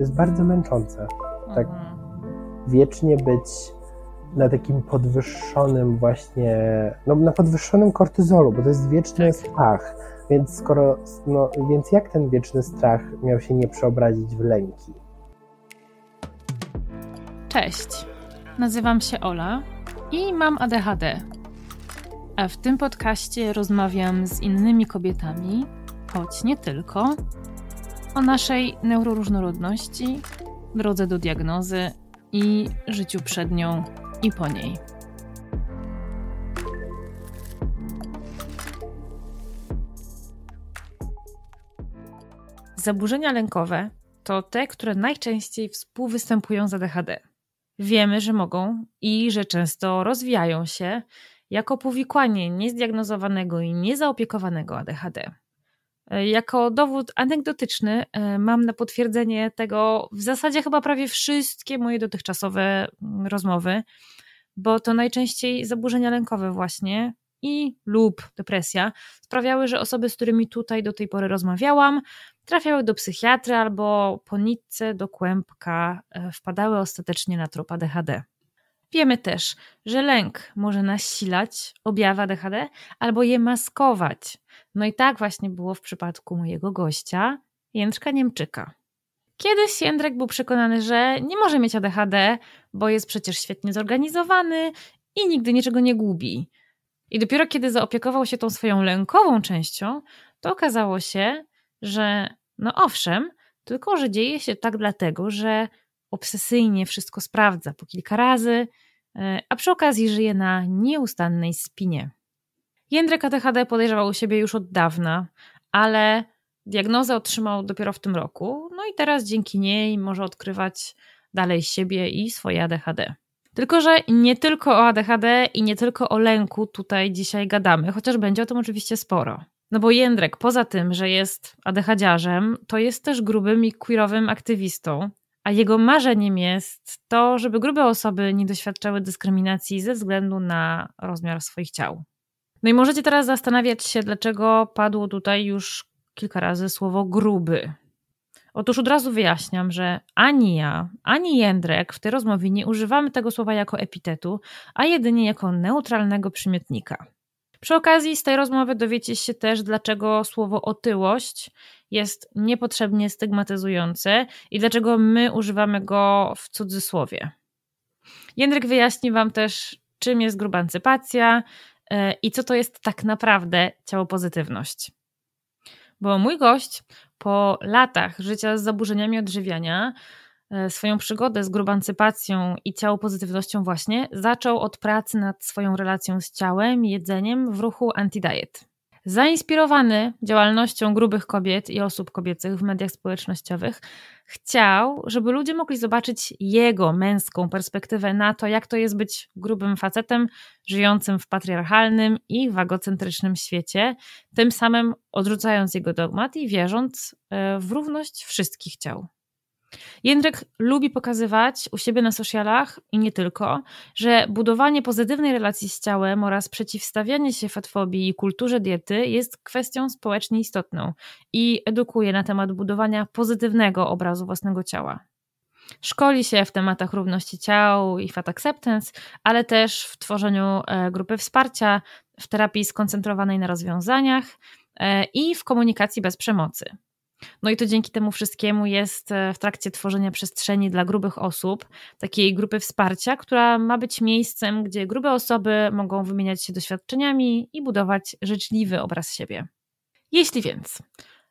jest bardzo męczące. Tak Mhm. wiecznie być na takim podwyższonym właśnie, no na podwyższonym kortyzolu, bo to jest wieczny Tak. strach. Więc skoro, no, więc jak ten wieczny strach miał się nie przeobrazić w lęki? Cześć, nazywam się Ola i mam ADHD. A w tym podcaście rozmawiam z innymi kobietami, choć nie tylko, o naszej neuroróżnorodności, drodze do diagnozy i życiu przed nią i po niej. Zaburzenia lękowe to te, które najczęściej współwystępują z ADHD. Wiemy, że mogą i że często rozwijają się jako powikłanie niezdiagnozowanego i niezaopiekowanego ADHD. E, Jako dowód anegdotyczny e, mam na potwierdzenie tego w zasadzie chyba prawie wszystkie moje dotychczasowe mm, rozmowy, bo to najczęściej zaburzenia lękowe właśnie i lub depresja sprawiały, że osoby, z którymi tutaj do tej pory rozmawiałam, trafiały do psychiatry albo po nitce do kłębka e, wpadały ostatecznie na trop ADHD. Wiemy też, że lęk może nasilać objawy ADHD albo je maskować. No i tak właśnie było w przypadku mojego gościa, Jędrka Niemczyka. Kiedyś Jędrek był przekonany, że nie może mieć ADHD, bo jest przecież świetnie zorganizowany i nigdy niczego nie gubi. I dopiero kiedy zaopiekował się tą swoją lękową częścią, to okazało się, że no owszem, tylko że dzieje się tak dlatego, że obsesyjnie wszystko sprawdza po kilka razy, e, a przy okazji żyje na nieustannej spinie. Jędrek ADHD podejrzewał u siebie już od dawna, ale diagnozę otrzymał dopiero w tym roku, no i teraz dzięki niej może odkrywać dalej siebie i swoje ADHD. Tylko, że nie tylko o ADHD i nie tylko o lęku tutaj dzisiaj gadamy, chociaż będzie o tym oczywiście sporo. No bo Jędrek, poza tym, że jest ADHDziarzem, to jest też grubym i queerowym aktywistą, a jego marzeniem jest to, żeby grube osoby nie doświadczały dyskryminacji ze względu na rozmiar swoich ciał. No i możecie teraz zastanawiać się, dlaczego padło tutaj już kilka razy słowo gruby. Otóż od razu wyjaśniam, że ani ja, ani Jędrek w tej rozmowie nie używamy tego słowa jako epitetu, a jedynie jako neutralnego przymiotnika. Przy okazji z tej rozmowy dowiecie się też, dlaczego słowo otyłość jest niepotrzebnie stygmatyzujące i dlaczego my używamy go w cudzysłowie. Jędrek wyjaśni Wam też, czym jest grubancypacja yy, i co to jest tak naprawdę ciało pozytywność. Bo mój gość po latach życia z zaburzeniami odżywiania e, swoją przygodę z grubancypacją i ciało pozytywnością właśnie zaczął od pracy nad swoją relacją z ciałem jedzeniem w ruchu anti-diet. Zainspirowany działalnością grubych kobiet i osób kobiecych w mediach społecznościowych, chciał, żeby ludzie mogli zobaczyć jego męską perspektywę na to, jak to jest być grubym facetem żyjącym w patriarchalnym i wagocentrycznym świecie, tym samym odrzucając jego dogmat i wierząc e, w równość wszystkich ciał. Jędrek lubi pokazywać u siebie na socialach i nie tylko, że budowanie pozytywnej relacji z ciałem oraz przeciwstawianie się fatfobii i kulturze diety jest kwestią społecznie istotną i edukuje na temat budowania pozytywnego obrazu własnego ciała. Szkoli się w tematach równości ciał i fat acceptance, ale też w tworzeniu e, grupy wsparcia, w terapii skoncentrowanej na rozwiązaniach e, i w komunikacji bez przemocy. No i to dzięki temu wszystkiemu jest e, w trakcie tworzenia przestrzeni dla grubych osób, takiej grupy wsparcia, która ma być miejscem, gdzie grube osoby mogą wymieniać się doświadczeniami i budować życzliwy obraz siebie. Jeśli więc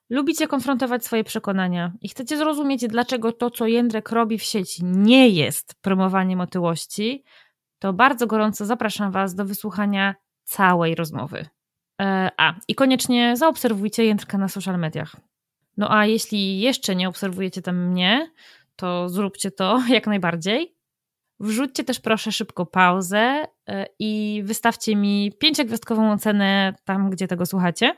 lubicie konfrontować swoje przekonania i chcecie zrozumieć, dlaczego to, co Jędrek robi w sieci, nie jest promowaniem otyłości, to bardzo gorąco zapraszam Was do wysłuchania całej rozmowy. E, A, i koniecznie zaobserwujcie Jędrka na social mediach. No a jeśli jeszcze nie obserwujecie tam mnie, to zróbcie to jak najbardziej. Wrzućcie też proszę szybko pauzę e, i wystawcie mi pięciogwiazdkową ocenę tam, gdzie tego słuchacie.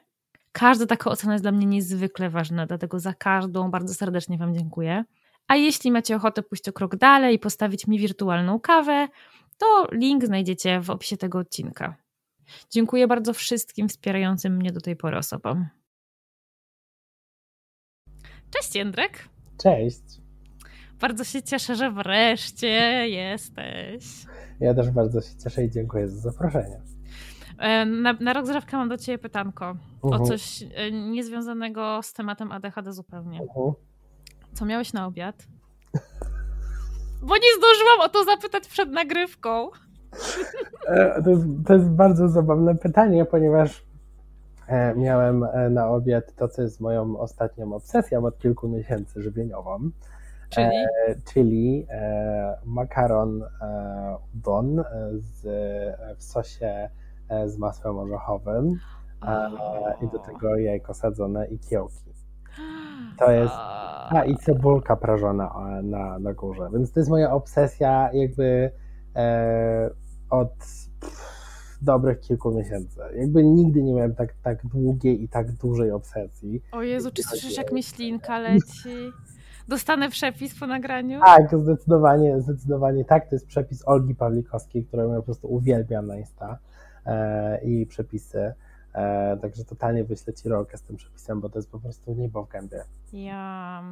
Każda taka ocena jest dla mnie niezwykle ważna, dlatego za każdą bardzo serdecznie Wam dziękuję. A jeśli macie ochotę pójść o krok dalej i postawić mi wirtualną kawę, to link znajdziecie w opisie tego odcinka. Dziękuję bardzo wszystkim wspierającym mnie do tej pory osobom. Cześć Jędrek. Cześć. Bardzo się cieszę, że wreszcie jesteś. Ja też bardzo się cieszę i dziękuję za zaproszenie. Na, na rok zrzewka mam do Ciebie pytanko uh -huh. o mhm. coś e, niezwiązanego z tematem ADHD zupełnie. Uh -huh. Co miałeś na obiad? Bo nie zdążyłam o to zapytać przed nagrywką. E, to jest, to jest bardzo zabawne pytanie, ponieważ miałem na obiad to, co jest moją ostatnią obsesją od kilku miesięcy żywieniową. Czyli, e, czyli e, makaron e, udon z, w sosie z masłem orzechowym i do tego jajko sadzone i kiełki. To jest. A i cebulka prażona na, na górze. Więc to jest moja obsesja, jakby e, od pff, dobrych kilku miesięcy. Jakby nigdy nie miałem tak, tak długiej i tak dużej obsesji. O Jezu, czy słyszysz, jak myślinka leci? Dostanę przepis po nagraniu? Tak, zdecydowanie, zdecydowanie tak. To jest przepis Olgi Pawlikowskiej, którą ja po prostu uwielbiam na Insta e, i przepisy. E, także totalnie wyślę ci rolkę z tym przepisem, bo to jest po prostu niebo w gębie. Ja.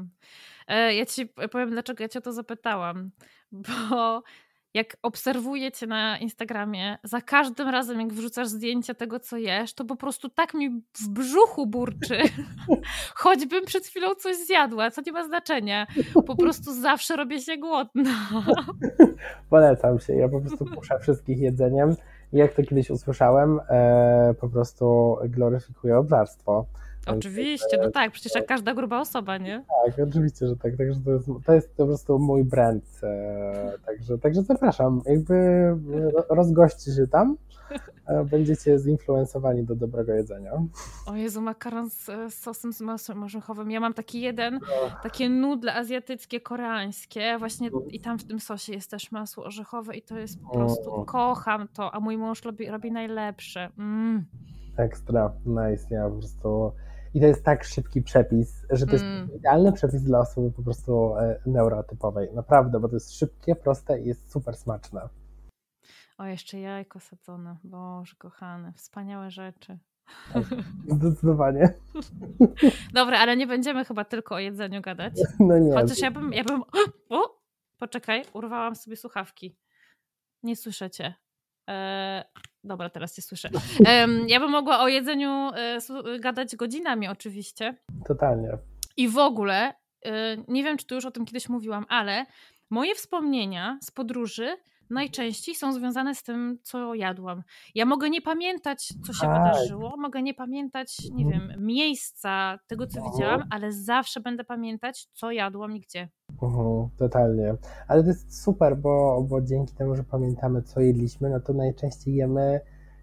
E, ja ci powiem, dlaczego ja cię o to zapytałam. Bo jak obserwuję cię na Instagramie, za każdym razem, jak wrzucasz zdjęcia tego, co jesz, to po prostu tak mi w brzuchu burczy. Choćbym przed chwilą coś zjadła, co nie ma znaczenia. Po prostu zawsze robię się głodna. Polecam się. Ja po prostu puszę wszystkich jedzeniem. Jak to kiedyś usłyszałem, e, po prostu gloryfikuję obżarstwo. Oczywiście, no tak, przecież jak każda gruba osoba, nie? Tak, oczywiście, że tak. Także to jest, to jest po prostu mój brand. E, także, także zapraszam. Jakby rozgoście się tam. E, będziecie zinfluencowani do dobrego jedzenia. O Jezu, makaron z, z sosem z masłem orzechowym. Ja mam taki jeden, takie nudle azjatyckie, koreańskie, właśnie i tam w tym sosie jest też masło orzechowe i to jest po prostu, kocham to, a mój mąż robi, robi najlepsze. Mm. Ekstra, nice, ja po prostu i to jest tak szybki przepis, że to jest mm. idealny przepis dla osoby po prostu e, neurotypowej. Naprawdę, bo to jest szybkie, proste i jest super smaczne. O, jeszcze jajko sadzone. Boże, kochane, wspaniałe rzeczy. Tak, zdecydowanie. Dobra, ale nie będziemy chyba tylko o jedzeniu gadać. No nie. Chociaż ja bym, ja bym. O! Poczekaj, urwałam sobie słuchawki. Nie słyszycie. Eee, Dobra, teraz cię słyszę. Ja bym mogła o jedzeniu e, gadać godzinami oczywiście. Totalnie. I w ogóle, e, nie wiem czy tu już o tym kiedyś mówiłam, ale moje wspomnienia z podróży najczęściej są związane z tym, co jadłam. Ja mogę nie pamiętać, co się tak. wydarzyło, mogę nie pamiętać, nie mhm. wiem, miejsca, tego, co mhm. widziałam, ale zawsze będę pamiętać, co jadłam i gdzie. Mhm, totalnie. Ale to jest super, bo, bo dzięki temu, że pamiętamy, co jedliśmy, no to najczęściej jemy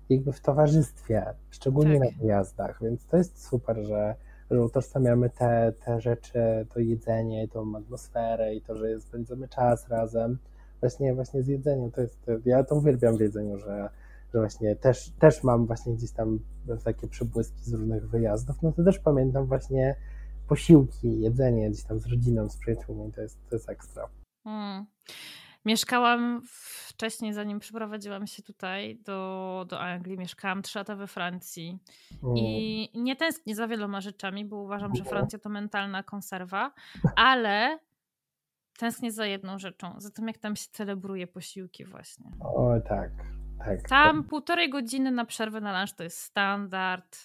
jakby w towarzystwie, szczególnie tak. na wyjazdach, więc to jest super, że, że utożsamiamy te, te rzeczy, to jedzenie, tą atmosferę i to, że spędzamy czas razem właśnie, właśnie z jedzeniem. To jest, ja to uwielbiam w jedzeniu, że, że właśnie też, też mam właśnie gdzieś tam takie przybłyski z różnych wyjazdów, no to też pamiętam właśnie posiłki, jedzenie gdzieś tam z rodziną, z przyjaciółmi, to jest, to jest ekstra. Hmm. Mieszkałam wcześniej, zanim przeprowadziłam się tutaj do, do Anglii, mieszkałam trzy lata we Francji i nie tęsknię za wieloma rzeczami, bo uważam, że Francja to mentalna konserwa, ale tęsknię za jedną rzeczą, za tym jak tam się celebruje posiłki właśnie. O tak, tak. Tam tak. półtorej godziny na przerwę na lunch to jest standard.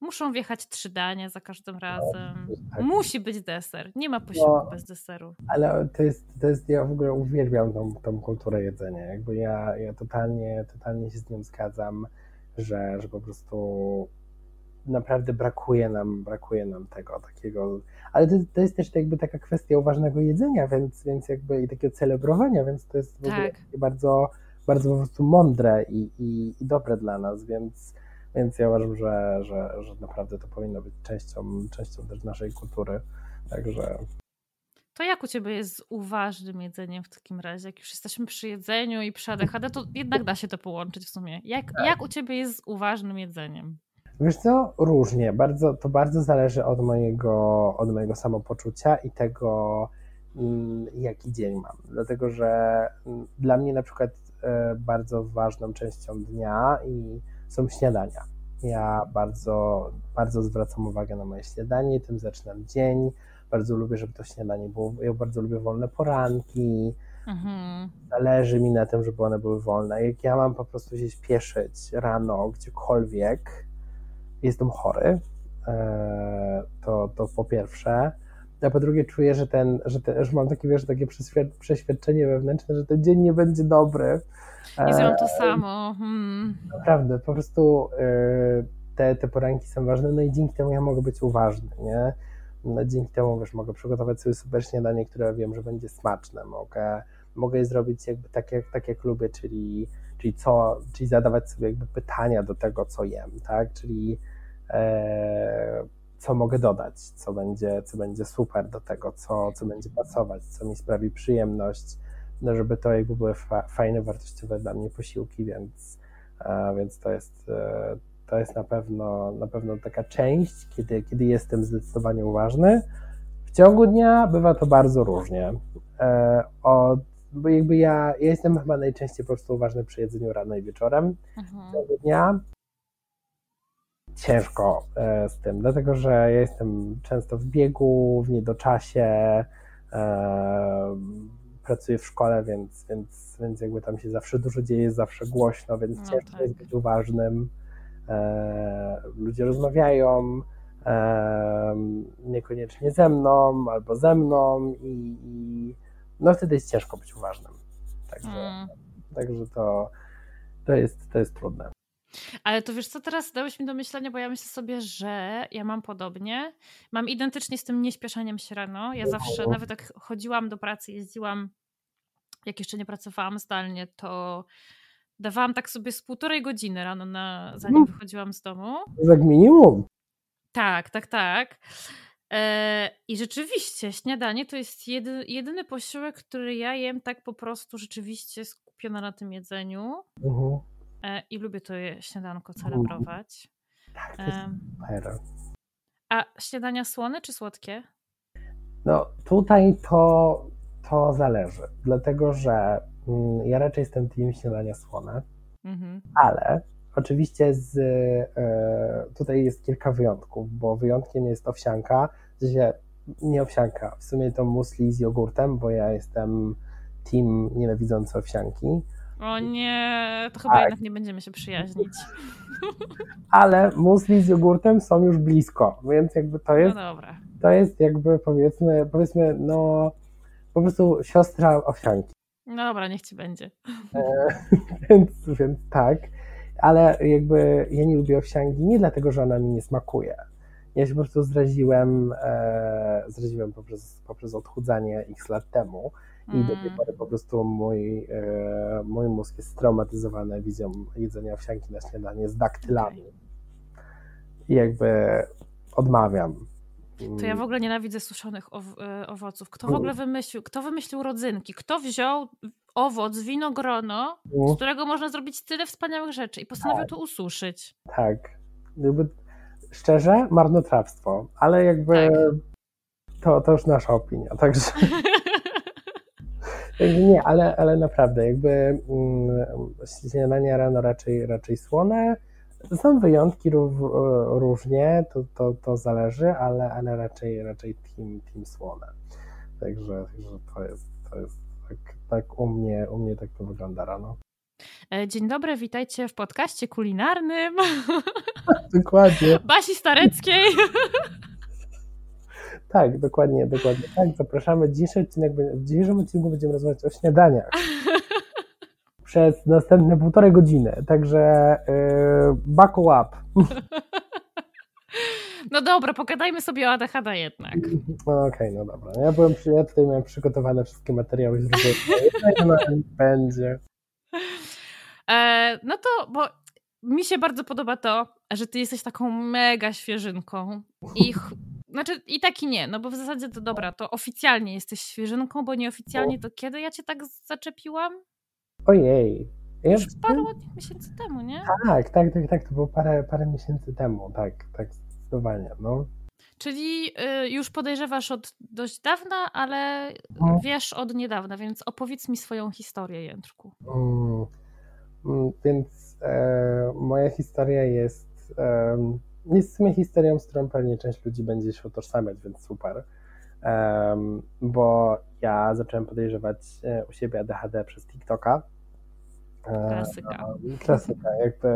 Muszą wjechać trzy dania za każdym no, razem. Tak. Musi być deser. Nie ma posiłku no, bez deseru. Ale to jest, to jest, ja w ogóle uwielbiam tą, tą kulturę jedzenia. Jakby ja, ja totalnie, totalnie się z nią zgadzam, że, że po prostu naprawdę brakuje nam, brakuje nam tego takiego, ale to, to jest też jakby taka kwestia uważnego jedzenia, więc, więc jakby i takiego celebrowania, więc to jest tak. bardzo, bardzo po prostu mądre i, i, i dobre dla nas, więc, więc ja uważam, że, że, że naprawdę to powinno być częścią, częścią też naszej kultury, także... To jak u Ciebie jest z uważnym jedzeniem w takim razie? Jak już jesteśmy przy jedzeniu i przy ADHD, to jednak da się to połączyć w sumie. Jak, tak. jak u Ciebie jest z uważnym jedzeniem? Wiesz co, różnie. Bardzo, to bardzo zależy od mojego, od mojego samopoczucia i tego, mm, jaki dzień mam. Dlatego, że mm, dla mnie na przykład e, bardzo ważną częścią dnia i są śniadania. Ja bardzo, bardzo zwracam uwagę na moje śniadanie, tym zaczynam dzień. bardzo lubię, żeby to śniadanie było, ja bardzo lubię wolne poranki, mhm. zależy mi na tym, żeby one były wolne. Jak ja mam po prostu się śpieszyć rano gdziekolwiek, jestem chory, e, to, to po pierwsze, a po drugie czuję, że ten, że, ten, że mam takie, wiesz, takie przeświadczenie wewnętrzne, że ten dzień nie będzie dobry. I zrobią to samo. Hmm. Naprawdę, po prostu y, te, te poranki są ważne, no i dzięki temu ja mogę być uważny, nie? No, dzięki temu, wiesz, mogę przygotować sobie super śniadanie, które wiem, że będzie smaczne, mogę, mogę je zrobić jakby tak jak, tak jak lubię, czyli, czyli co, czyli zadawać sobie jakby pytania do tego, co jem, tak? Czyli e, co mogę dodać, co będzie, co będzie super do tego, co, co będzie pasować, co mi sprawi przyjemność, no żeby to jakby były fa fajne, wartościowe dla mnie posiłki, więc, e, więc to jest e, to jest na pewno, na pewno taka część, kiedy, kiedy jestem zdecydowanie uważny. W ciągu dnia bywa to bardzo różnie. E, od, bo jakby ja, ja jestem chyba najczęściej po prostu uważny przy jedzeniu rano i wieczorem. Mhm. W ciągu dnia ciężko e, z tym, dlatego że ja jestem często w biegu, w niedoczasie, e, pracuję w szkole, więc, więc, więc jakby tam się zawsze dużo dzieje, jest zawsze głośno, więc no, ciężko tak. jest być uważnym. E, ludzie rozmawiają, niekoniecznie ze mną albo ze mną i, i no wtedy jest ciężko być uważnym. Także, mm. także to, to, jest, to jest trudne. Ale to wiesz co, teraz dałeś mi do myślenia, bo ja myślę sobie, że ja mam podobnie. Mam identycznie z tym nieśpieszaniem się rano. Ja zawsze, nawet jak chodziłam do pracy, jeździłam, jak jeszcze nie pracowałam zdalnie, to dawałam tak sobie z półtorej godziny rano, na, zanim wychodziłam z domu. Jak minimum. Tak, tak, tak. E, I rzeczywiście śniadanie to jest jedy, jedyny posiłek, który ja jem tak po prostu rzeczywiście skupiona na tym jedzeniu. Uh-huh. E, I lubię to śniadanko mhm. celebrować. Tak, to jest super. A śniadania słone czy słodkie? No tutaj to, to zależy, dlatego że mm, ja raczej jestem team śniadania słone, mhm. ale oczywiście z, e, tutaj jest kilka wyjątków, bo wyjątkiem jest owsianka, sensie nie owsianka, w sumie to musli z jogurtem, bo ja jestem team nienawidzący owsianki, o nie, to chyba tak. jednak nie będziemy się przyjaźnić. Ale musli z jogurtem są już blisko, więc jakby to jest. No dobra. To jest jakby powiedzmy, powiedzmy, no po prostu siostra owsianki. No dobra, niech ci będzie. E, więc, więc tak, ale jakby ja nie lubię owsianki nie dlatego, że ona mi nie smakuje. Ja się po prostu zraziłem, e, zraziłem poprzez, poprzez odchudzanie x lat temu i do tej mm. pory po prostu mój, e, mój mózg jest straumatyzowany wizją jedzenia owsianki na śniadanie z daktylami. I jakby odmawiam. To ja w ogóle nienawidzę suszonych e, owoców. Kto w ogóle mm. wymyślił? Kto wymyślił rodzynki? Kto wziął owoc, winogrono, z mm. którego można zrobić tyle wspaniałych rzeczy i postanowił tak. to ususzyć? Tak. Jakby, szczerze, marnotrawstwo, ale jakby tak. to, to już nasza opinia, także... Nie, ale, ale naprawdę, jakby mm, śniadania rano raczej, raczej słone. Są wyjątki różnie, to, to, to zależy, ale, ale raczej, raczej team, team słone. Także, także to jest, to jest tak, tak u, mnie, u mnie tak to wygląda rano. E, dzień dobry, witajcie w podcaście kulinarnym. Dokładnie. Basi Stareckiej. Tak, dokładnie, dokładnie. Tak, zapraszamy. Dzisiejszy odcinek, w dzisiejszym odcinku będziemy rozmawiać o śniadaniach. Przez następne półtorej godziny. Także yy, buckle up. No dobra, pogadajmy sobie o ADHD jednak. No okej, okay, no dobra. Ja byłem ja tutaj miałem przygotowane wszystkie materiały źródełne. będzie. E, no to, bo mi się bardzo podoba to, że ty jesteś taką mega świeżynką i znaczy i tak i nie, no bo w zasadzie to dobra, to oficjalnie jesteś świeżynką, bo nieoficjalnie to kiedy ja cię tak zaczepiłam? Ojej. Ja... Już parę miesięcy temu, nie? Tak, tak, tak, tak, to było parę, parę miesięcy temu, tak, tak, zdecydowanie, no. Czyli y, już podejrzewasz od dość dawna, ale no. wiesz od niedawna, więc opowiedz mi swoją historię, Jędrku. Mm, mm, więc e, moja historia jest... E, jest w sumie historią, z którą pewnie część ludzi będzie się utożsamiać, więc super. bo ja zacząłem podejrzewać e, u siebie ADHD przez TikToka. Klasyka. Klasyka, jakby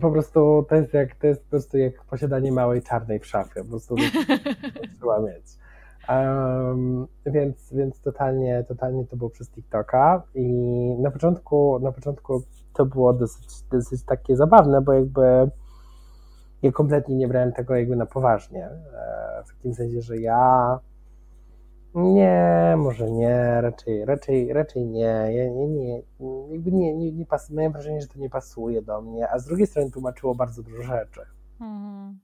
po prostu to jest jak to jest po prostu jak posiadanie małej czarnej w szafie, po prostu trzeba mieć. Um, więc, więc totalnie, totalnie to było przez TikToka i na początku, na początku to było dosyć, dosyć takie zabawne, bo jakby ja kompletnie nie brałem tego jakby na poważnie. E, w takim sensie, że ja nie, może nie, raczej, raczej, raczej nie. Ja nie, nie, jakby nie, nie, nie pas, miałem wrażenie, że to nie pasuje do mnie, a z drugiej strony tłumaczyło bardzo dużo rzeczy. Mhm.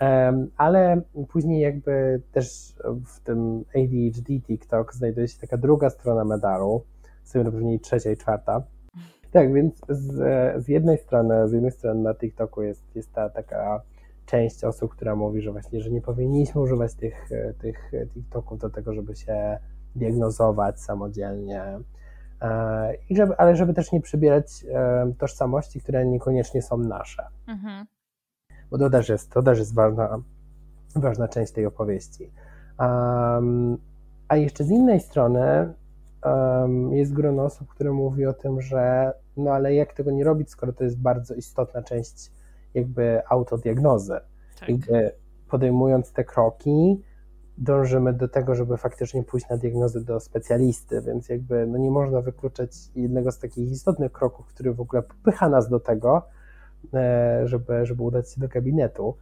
Um, ale później jakby też w tym ADHD TikTok znajduje się taka druga strona medalu, z tym pewnie trzecia i czwarta. Tak, więc z, z jednej strony, z jednej strony na TikToku jest, jest ta taka część osób, która mówi, że właśnie, że nie powinniśmy używać tych, tych TikToków do tego, żeby się diagnozować samodzielnie, e, i żeby, ale żeby też nie przybierać e, tożsamości, które niekoniecznie są nasze. Mhm. Bo to też jest, to też jest ważna, ważna część tej opowieści. Um, a jeszcze z innej strony um, jest grono osób, które mówi o tym, że no ale jak tego nie robić, skoro to jest bardzo istotna część jakby autodiagnozy. Tak. Jakby podejmując te kroki, dążymy do tego, żeby faktycznie pójść na diagnozę do specjalisty, więc jakby no nie można wykluczać jednego z takich istotnych kroków, który w ogóle popycha nas do tego, e, żeby, żeby udać się do gabinetu.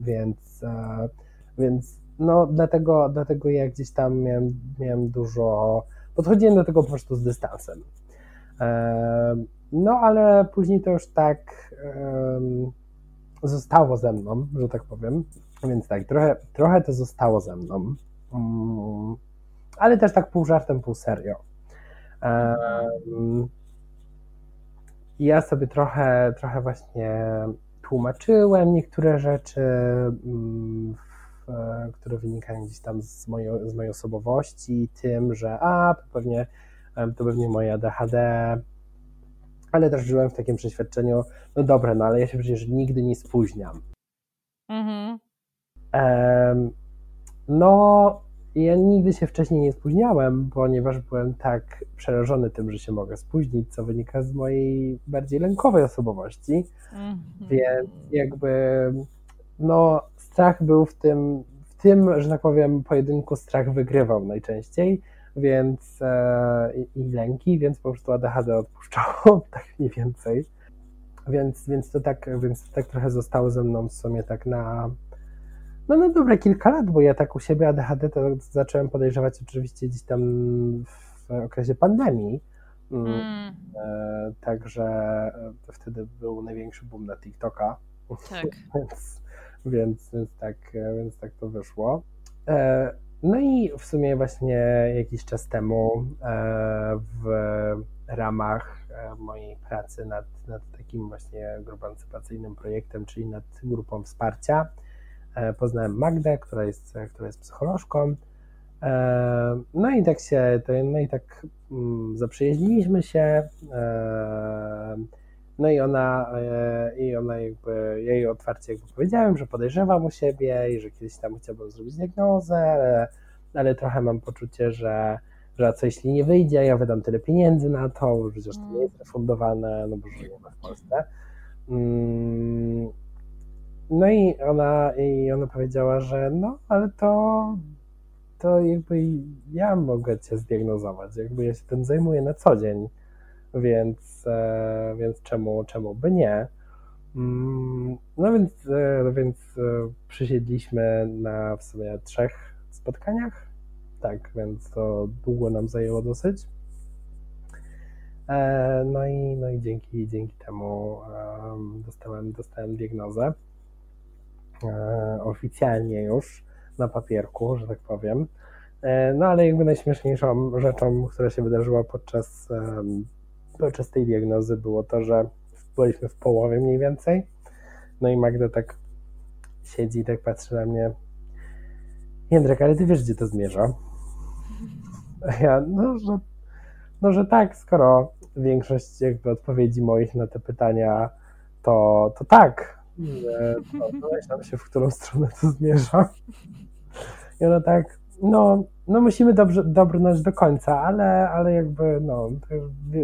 Więc, e, więc no dlatego, dlatego ja gdzieś tam miałem, miałem dużo, podchodziłem do tego po prostu z dystansem. No, ale później to już tak zostało ze mną, że tak powiem. Więc tak, trochę, trochę to zostało ze mną. Um, ale też tak pół żartem, pół serio. Ja sobie trochę, trochę właśnie tłumaczyłem niektóre rzeczy, w, które wynikają gdzieś tam z, mojo, z mojej osobowości, tym, że a, pewnie to pewnie moje ADHD, ale też żyłem w takim przeświadczeniu, no dobra, no ale ja się przecież nigdy nie spóźniam. Mhm. Um, no, ja nigdy się wcześniej nie spóźniałem, ponieważ byłem tak przerażony tym, że się mogę spóźnić, co wynika z mojej bardziej lękowej osobowości. Mhm. Więc jakby, no, strach był w tym, w tym, że tak powiem, pojedynku strach wygrywał najczęściej więc e, i, lęki, więc po prostu ADHD odpuszczało, tak mniej więcej. Więc, więc, to tak, więc to tak trochę zostało ze mną w sumie tak na, no, no dobre kilka lat, bo ja tak u siebie ADHD to zacząłem podejrzewać oczywiście gdzieś tam w okresie pandemii. Mm. mm. E, także wtedy był największy boom na TikToka. Tak. więc, więc, więc, tak, więc tak to wyszło. E, no i w sumie właśnie jakiś czas temu e, w ramach e, mojej pracy nad, nad takim właśnie grupancypacyjnym projektem, czyli nad grupą wsparcia, e, poznałem Magdę, która jest, która jest psycholożką. No i tak się, no i tak mm, zaprzyjaźniliśmy się. No i ona, i ona jakby, jej otwarcie jakby powiedziałem, że podejrzewam u siebie i że kiedyś tam chciałbym zrobić diagnozę, ale, ale trochę mam poczucie, że, że co jeśli nie wyjdzie, ja wydam tyle pieniędzy na to, bo przecież to nie jest mm. refundowane, no bo żyjemy w Polsce. Mm, no i ona, i ona powiedziała, że no, ale to, to jakby ja mogę cię zdiagnozować, jakby ja się tym zajmuję na co dzień więc, e, więc czemu, czemu by nie? Mm, no więc, e, więc e, przysiedliśmy na w sumie trzech spotkaniach, tak, więc to długo nam zajęło dosyć. No i, no i dzięki, dzięki temu dostałem, dostałem diagnozę oficjalnie już na papierku, że tak powiem. No ale jakby najśmieszniejszą rzeczą, która się wydarzyła podczas podczas tej diagnozy było to, że byliśmy w połowie mniej więcej. No i Magda tak siedzi i tak patrzy na mnie. Jędrek, ale ty wiesz, gdzie to zmierza? A ja, no że, no, że tak, skoro większość jakby odpowiedzi moich na te pytania to, to tak. Domyślam się, w którą stronę to zmierza. I ona tak, no, no musimy dobrze, dobrnąć do końca, ale, ale jakby, no,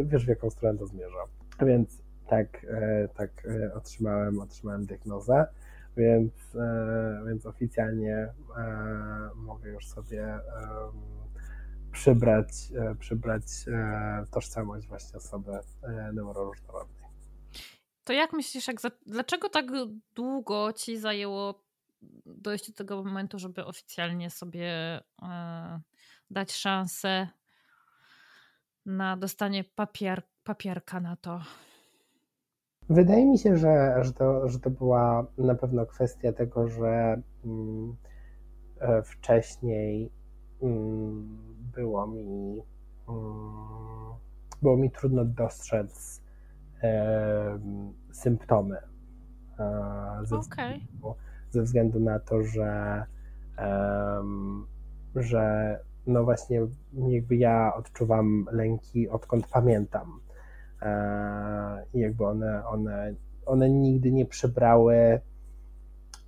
wiesz w jaką stronę to zmierza. Więc tak, e, tak e, otrzymałem, otrzymałem diagnozę, więc, e, więc oficjalnie mogę już sobie przybrać, przybrać tożsamość właśnie osoby neuroróżnorodnej. To jak myślisz, jak za, dlaczego tak długo ci zajęło dojść do tego momentu, żeby oficjalnie sobie e, dać szansę na dostanie papier, papierka na to? Wydaje mi się, że, że, to, że to była na pewno kwestia tego, że mm, e, wcześniej mm, było mi mm, było mi trudno dostrzec e, symptomy. E, ze, okay. Ze względu na to, że, że no właśnie jakby ja odczuwam lęki odkąd pamiętam. E, I jakby one, one, one nigdy nie przybrały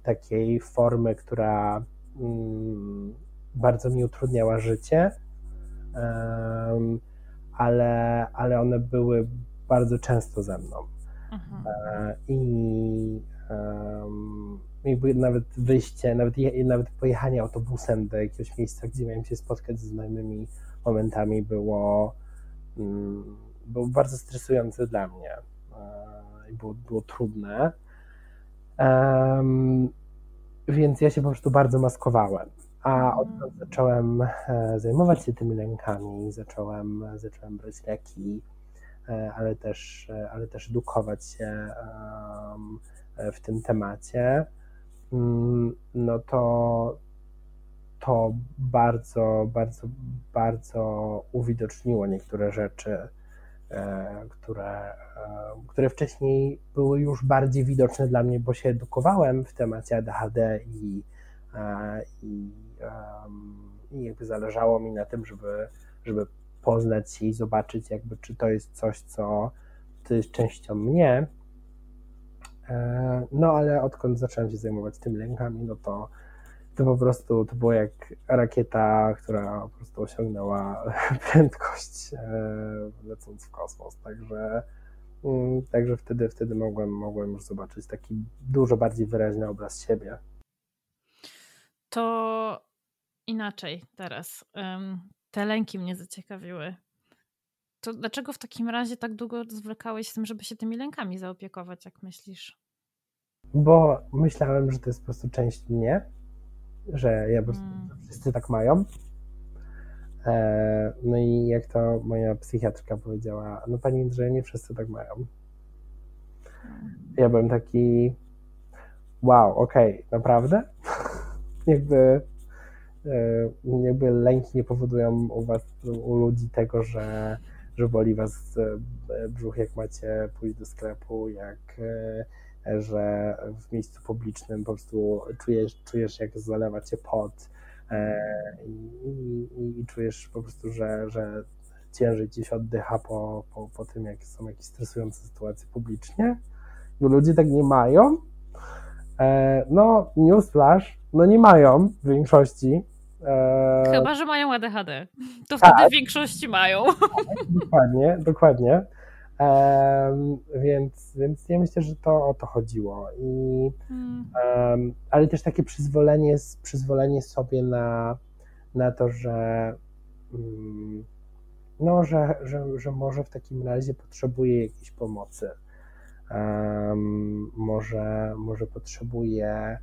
takiej formy, która mm, bardzo mi utrudniała życie, ale, ale one były bardzo często ze mną. Mhm. E, I jakby nawet wyjście, nawet, nawet pojechanie autobusem do jakiegoś miejsca, gdzie miałem się spotkać ze znajomymi momentami było, mm, było bardzo stresujące dla mnie e, i było, było trudne. Więc ja się po prostu bardzo maskowałem. A odkąd zacząłem e, zajmować się tymi lękami, zacząłem, zacząłem brać leki, e, ale też, ale też edukować się w tym temacie, no to to bardzo, bardzo, bardzo uwidoczniło niektóre rzeczy, e, które, e, które wcześniej były już bardziej widoczne dla mnie, bo się edukowałem w temacie ADHD i, e, i, i jakby zależało mi na tym, żeby, żeby poznać się i zobaczyć, jakby, czy to jest coś, co to jest częścią mnie, no ale odkąd zacząłem się zajmować tym lękami, no to, to po prostu to było jak rakieta, która po prostu osiągnęła prędkość e, lecąc w kosmos. Także, mm, także wtedy, wtedy mogłem, mogłem już zobaczyć taki dużo bardziej wyraźny obraz siebie. To inaczej teraz. Te lęki mnie zaciekawiły. To dlaczego w takim razie tak długo zwlekałeś z tym, żeby się tymi lękami zaopiekować, jak myślisz? Bo myślałem, że to jest po prostu część mnie, że ja po prostu mm. wszyscy tak mają. E, no i jak to moja psychiatrka powiedziała, no pani Andrzeja, nie wszyscy tak mają. Ja byłem taki, wow, okej, okay, naprawdę? jakby e, jakby lęki nie powodują u was, u ludzi tego, że że boli was e, brzuch, jak macie pójść do sklepu, jak e, że w miejscu publicznym po prostu czujesz, czujesz jak zalewa cię pot e, i, i, i czujesz po prostu, że, że ciężej ci się oddycha po, po, po tym, jak są jakieś stresujące sytuacje publicznie. Bo ludzie tak nie mają. No, newsflash, no nie mają w większości. Eee, Chyba, że mają ADHD. To wtedy tak. w większości mają. Dokładnie, dokładnie. Um, więc, więc ja myślę, że to o to chodziło. I, um, ale też takie przyzwolenie, przyzwolenie sobie na, na to, że, um, no, że, że, że może w takim razie potrzebuje jakiejś pomocy. może, może potrzebuje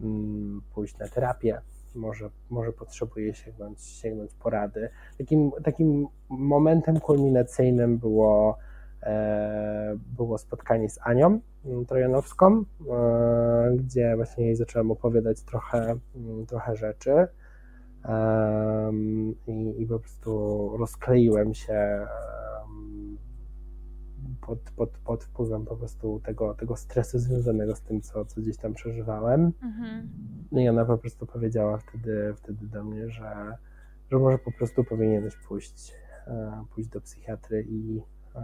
mm, pójść na terapię może, może potrzebuje sięgnąć, sięgnąć porady. Takim, takim momentem kulminacyjnym było, e, było spotkanie z Anią Trojanowską, e, gdzie właśnie jej zacząłem opowiadać trochę, trochę rzeczy. i, I po prostu rozkleiłem się pod, pod, pod wpływem po prostu tego, tego stresu związanego z tym, co, co gdzieś tam przeżywałem. Mhm. No i ona po prostu powiedziała wtedy, wtedy do mnie, że, że może po prostu powinieneś pójść, e, pójść do psychiatry i, e,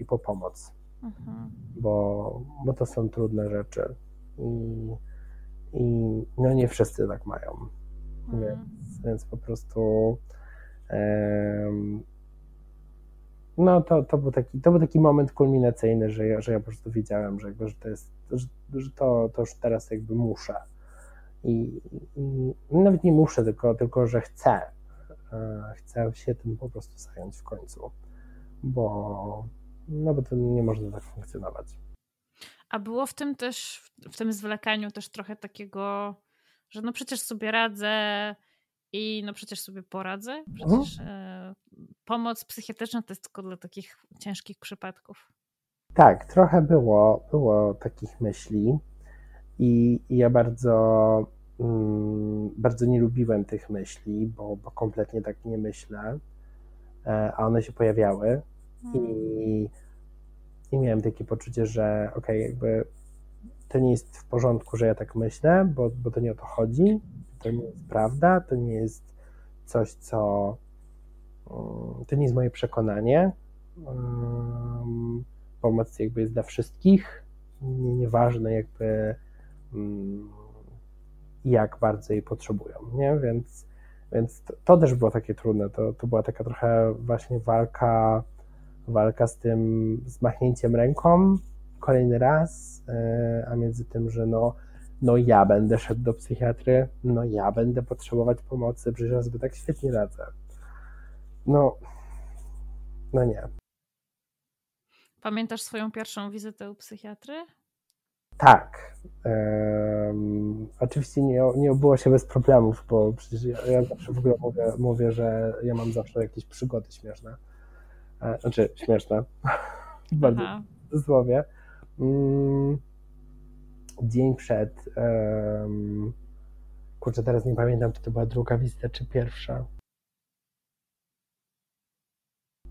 i po pomoc. Mhm. Bo, bo to są trudne rzeczy. I, i no nie wszyscy tak mają. mm. więc, więc po prostu no to, to, był taki, to był taki moment kulminacyjny, że ja, że ja po prostu wiedziałem, że, jakby, że to jest, że, że to, to już teraz jakby muszę. I, I, nawet nie muszę, tylko, tylko że chcę. E, chcę się tym po prostu zająć w końcu, bo, no bo to nie można tak funkcjonować. A było w tym też, w tym zwlekaniu też trochę takiego, że no przecież sobie radzę i no przecież sobie poradzę. Mhm. Przecież e, pomoc psychiatryczna to jest tylko dla takich ciężkich przypadków. Tak, trochę było, było takich myśli i, i ja bardzo, mm, bardzo nie lubiłem tych myśli, bo, bo kompletnie tak nie myślę, e, a one się pojawiały i, i miałem takie poczucie, że okej, okay, jakby to nie jest w porządku, że ja tak myślę, bo, bo to nie o to chodzi, to nie jest prawda, to nie jest coś, co to nie jest moje przekonanie. Pomoc jakby jest dla wszystkich, nie, nieważne jakby mm, jak bardzo jej potrzebują, nie? Więc, więc to, to też było takie trudne, to, to była taka trochę właśnie walka, walka z tym zmachnięciem ręką kolejny raz, e, a między tym, że no no ja będę szedł do psychiatry, no ja będę potrzebować pomocy, przecież ja sobie tak świetnie radzę. No, no nie. Pamiętasz swoją pierwszą wizytę u psychiatry? Tak. Um, oczywiście nie, nie obyło się bez problemów, bo przecież ja, ja zawsze w ogóle mówię, mówię, że ja mam zawsze jakieś przygody śmieszne. E, znaczy, śmieszne. Bardzo w cudzysłowie. Um, dzień przed. Um, kurczę, teraz nie pamiętam, czy to była druga wizyta, czy pierwsza.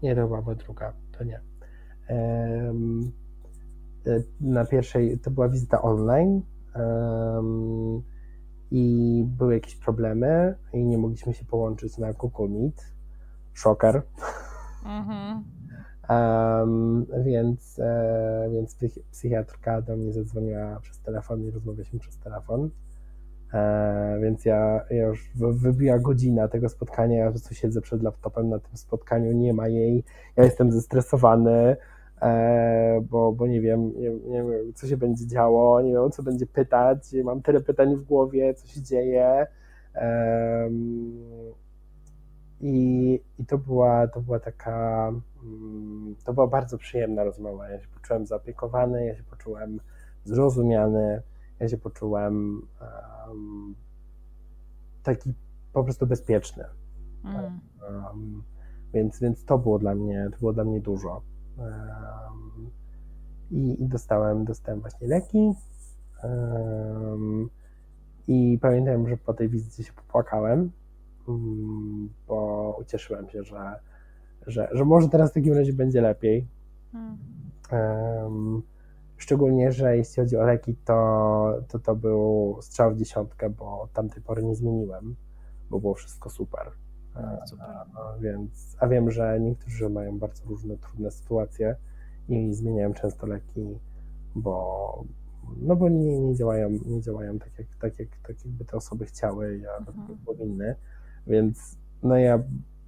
Nie, to była druga, to nie. Um, na pierwszej to była wizyta online i były jakieś problemy i nie mogliśmy się połączyć na Google Meet. Szoker. Mhm. Um, więc, e, więc psychiatrka do mnie zadzwoniła przez telefon i rozmawialiśmy przez telefon. E, więc ja, ja już wybiła godzina tego spotkania, ja po prostu siedzę przed laptopem na tym spotkaniu, nie ma jej, ja jestem zestresowany, e, bo, bo nie wiem, nie, nie, wiem, co się będzie działo, nie wiem, co będzie pytać, mam tyle pytań w głowie, co się dzieje. I, i to, była, to była taka, mm, to była bardzo przyjemna rozmowa. Ja się poczułem zaopiekowany, ja się poczułem zrozumiany, ja się poczułem um, taki po prostu bezpieczny. Mm. Um, więc, więc to było dla mnie, to było dla mnie dużo. Um, i, i, dostałem, dostałem właśnie leki. I pamiętam, że po tej wizycie się popłakałem, Mm, bo ucieszyłem się, że, że, że może teraz w takim razie będzie lepiej. Um, szczególnie, że jeśli chodzi o leki, to, to to był strzał w dziesiątkę, bo tamtej pory nie zmieniłem, bo było wszystko super. No, super. A, więc, a wiem, że niektórzy mają bardzo różne trudne sytuacje i zmieniają często leki, bo, no bo nie, nie działają, nie działają tak, jak, tak, jak, tak jakby te osoby chciały, a mhm. powinny. Więc no ja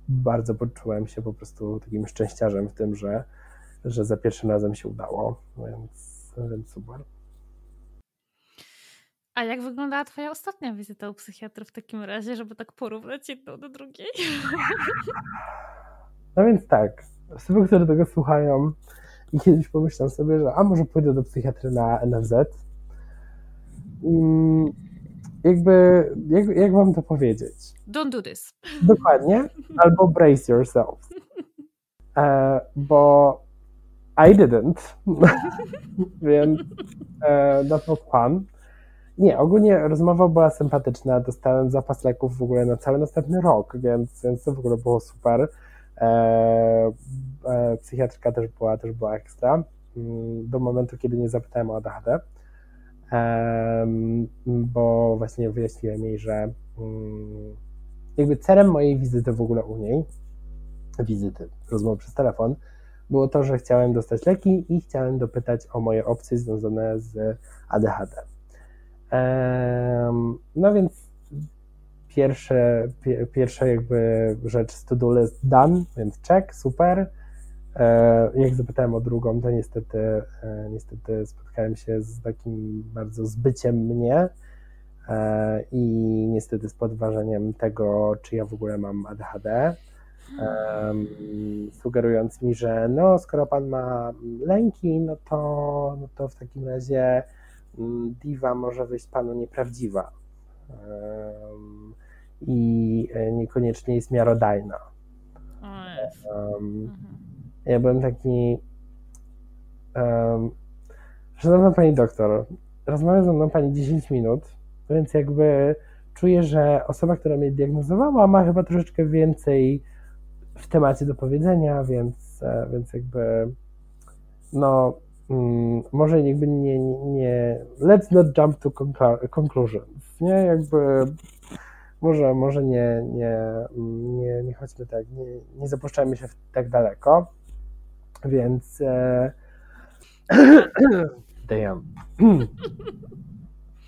bardzo poczułem się po prostu takim szczęściarzem w tym, że, że za pierwszym razem się udało, więc, więc super. A jak wyglądała Twoja ostatnia wizyta u psychiatry w takim razie, żeby tak porównać jedną do drugiej? No więc tak, osoby, które tego słuchają i kiedyś pomyślą sobie, że a może pójdę do psychiatry na NFZ. Mm, jakby, jak, jak mam to powiedzieć? Don't do this. Dokładnie. Albo brace yourself. E, bo I didn't. Więc e, that was fun. Nie, ogólnie rozmowa była sympatyczna. Dostałem zapas leków w ogóle na cały następny rok, więc, więc to w ogóle było super. E, e, psychiatrka też była, też była ekstra. Mm, do momentu, kiedy nie zapytałem o ADHD bo właśnie wyjaśniłem jej, że mm, jakby celem mojej wizyty w ogóle u niej, wizyty, rozmowy przez telefon, było to, że chciałem dostać leki i chciałem dopytać o moje opcje związane z ADHD. No więc pierwsze, pierwsza jakby rzecz z to-do list done, więc check, super. E, jak zapytałem o drugą, to niestety, e, niestety spotkałem się z takim bardzo zbyciem mnie e, i niestety z podważeniem tego, czy ja w ogóle mam ADHD, sugerując mi, że no, skoro pan ma lęki, no to, no to w takim razie mm, diwa może wyjść panu nieprawdziwa i niekoniecznie jest miarodajna. Um, ja byłem taki. Um, szanowna pani doktor, rozmawia ze mną pani 10 minut, więc jakby czuję, że osoba, która mnie diagnozowała, ma chyba troszeczkę więcej w temacie do powiedzenia, więc, e, więc jakby no mm, może jakby nie, nie let's not jump to conclusions, nie, jakby może, może nie, nie, nie, nie chodźmy tak, nie, nie zapuszczajmy się tak daleko, więc. E... Damn.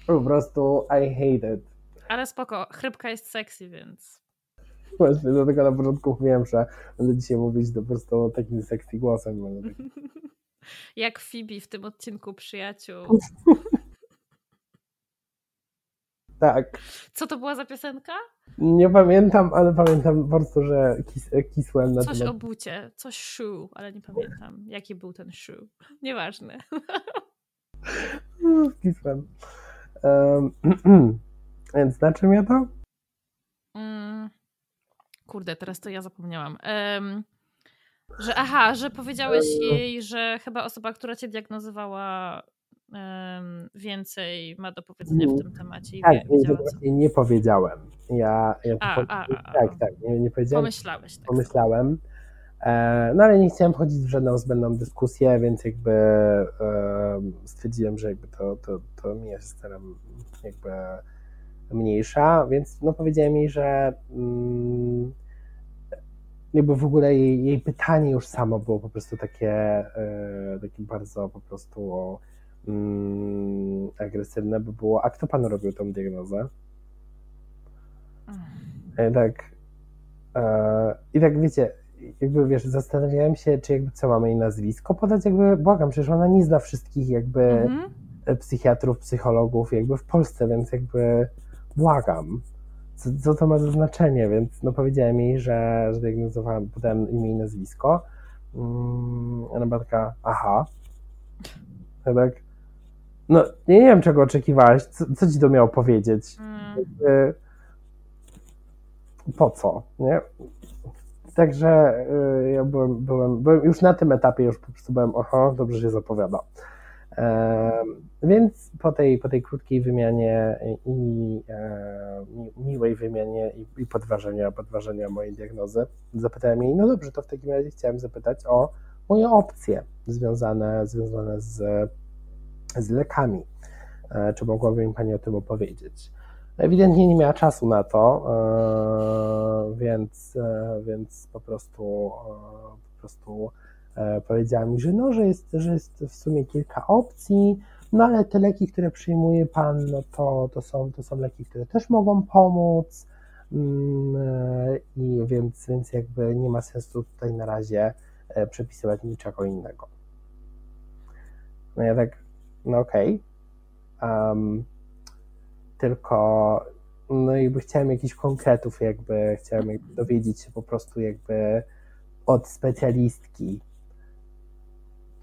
po prostu I hate it. Ale spoko, chrypka jest sexy, więc. Właśnie, dlatego na początku mówiłem, że będę dzisiaj mówić po prostu takim sexy głosem. Jak Phoebe w tym odcinku Przyjaciół. tak. Co to była za piosenka? Nie pamiętam, ale pamiętam po prostu, że kis, kisłem na Coś temat. o bucie, coś shoe, ale nie pamiętam, jaki był ten shoe. Nieważne. Kisłem. Um, więc na czym ja to? Kurde, teraz to ja zapomniałam. Um, że aha, że powiedziałeś jej, że chyba osoba, która cię diagnozowała więcej ma do powiedzenia w tym temacie. I tak, wie, nie powiedziałem. Ja, ja a, a, a, tak, tak, nie, nie powiedziałem. Pomyślałeś. Tak pomyślałem. E, no ale nie chciałem wchodzić w żadną zbędną dyskusję, więc jakby e, stwierdziłem, że jakby to, to, to mi jest jakby mniejsza, więc no powiedziałem jej, że mm, jakby w ogóle jej, jej, pytanie już samo było po prostu takie, e, takie bardzo po prostu mm, agresywne by było, a kto pan robił tą diagnozę? Mm. Tak. E, I tak wiecie, jakby wiesz, zastanawiałem się, czy jakby co mamy jej nazwisko podać, jakby błagam, przecież ona nie zna wszystkich jakby mm-hmm. psychiatrów, psychologów jakby w Polsce, więc jakby błagam. Co, co, to ma za znaczenie, więc no powiedziałem jej, że, że diagnozowałem, podałem imię i nazwisko. Mm, ona była taka, aha. Ja tak, no, nie, nie wiem, czego oczekiwałaś. Co, co ci to miało powiedzieć? Mm. Po co, nie? Także y, ja byłem, byłem, byłem już na tym etapie, już po prostu byłem, oho, dobrze się zapowiada. E, więc po tej, po tej krótkiej wymianie i e, miłej wymianie i, i podważenia, podważenia mojej diagnozy, zapytałem jej, no dobrze, to w takim razie chciałem zapytać o moje opcje związane, związane z z lekami. E, czy mogłaby mi Pani o tym opowiedzieć? Ewidentnie nie miała czasu na to, e, więc, e, więc po prostu, po prostu powiedziała mi, że, no, że, jest, że jest w sumie kilka opcji, no ale te leki, które przyjmuje Pan, no to, to, są, to są leki, które też mogą pomóc, mm, i więc, więc jakby nie ma sensu tutaj na razie przepisywać niczego innego. No ja tak no okej. Okay. Um, tylko no jakby chciałem jakichś konkretów, jakby chciałem jakby dowiedzieć się po prostu jakby od specjalistki,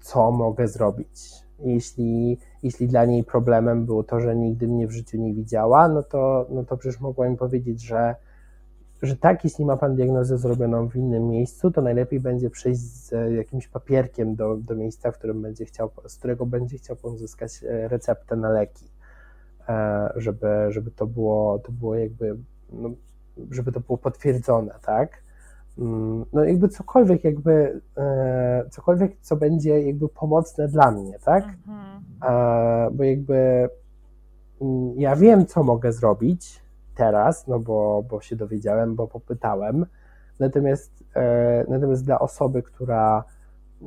co mogę zrobić. Jeśli, jeśli dla niej problemem było to, że nigdy mnie w życiu nie widziała, no to, no to przecież mogła mi powiedzieć, że że tak, jeśli ma Pan diagnozę zrobioną w innym miejscu, to najlepiej będzie przyjść z jakimś papierkiem do, do miejsca, w którym będzie chciał, z którego będzie chciał uzyskać e, receptę na leki, e, żeby, żeby to było, to było jakby, no, żeby to było potwierdzone, tak? Mm, no jakby cokolwiek, jakby e, cokolwiek, co będzie jakby pomocne dla mnie, tak? Mhm. Bo jakby mm, ja wiem, co mogę zrobić, teraz, no bo, bo się dowiedziałem, bo popytałem. Natomiast, e, natomiast dla osoby, która,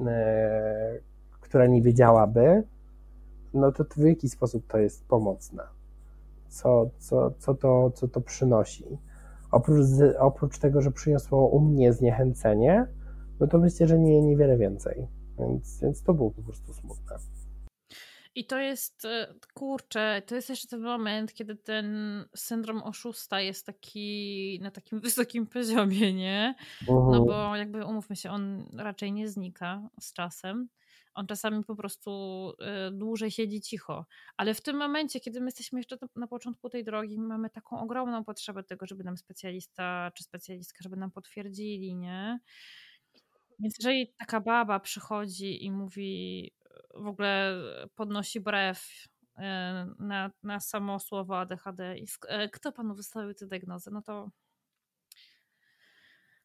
e, która nie wiedziałaby, no to w jaki sposób to jest pomocne? Co, co, co, to, co to przynosi? Oprócz, oprócz tego, że przyniosło u mnie zniechęcenie, no to myślę, że nie, niewiele więcej. Więc, więc to było po prostu smutne. I to jest, e, kurczę, to jest jeszcze ten moment, kiedy ten syndrom oszusta jest taki na takim wysokim poziomie, nie? No mhm. bo jakby umówmy się, on raczej nie znika z czasem. On czasami po prostu e, dłużej siedzi cicho. Ale w tym momencie, kiedy my jesteśmy jeszcze na początku tej drogi, mamy taką ogromną potrzebę tego, żeby nam specjalista czy specjalistka, żeby nam potwierdzili, nie? Więc jeżeli taka baba przychodzi i mówi, w ogóle podnosi brew na, na samo słowo ADHD i kto panu wystawił tę diagnozę, no to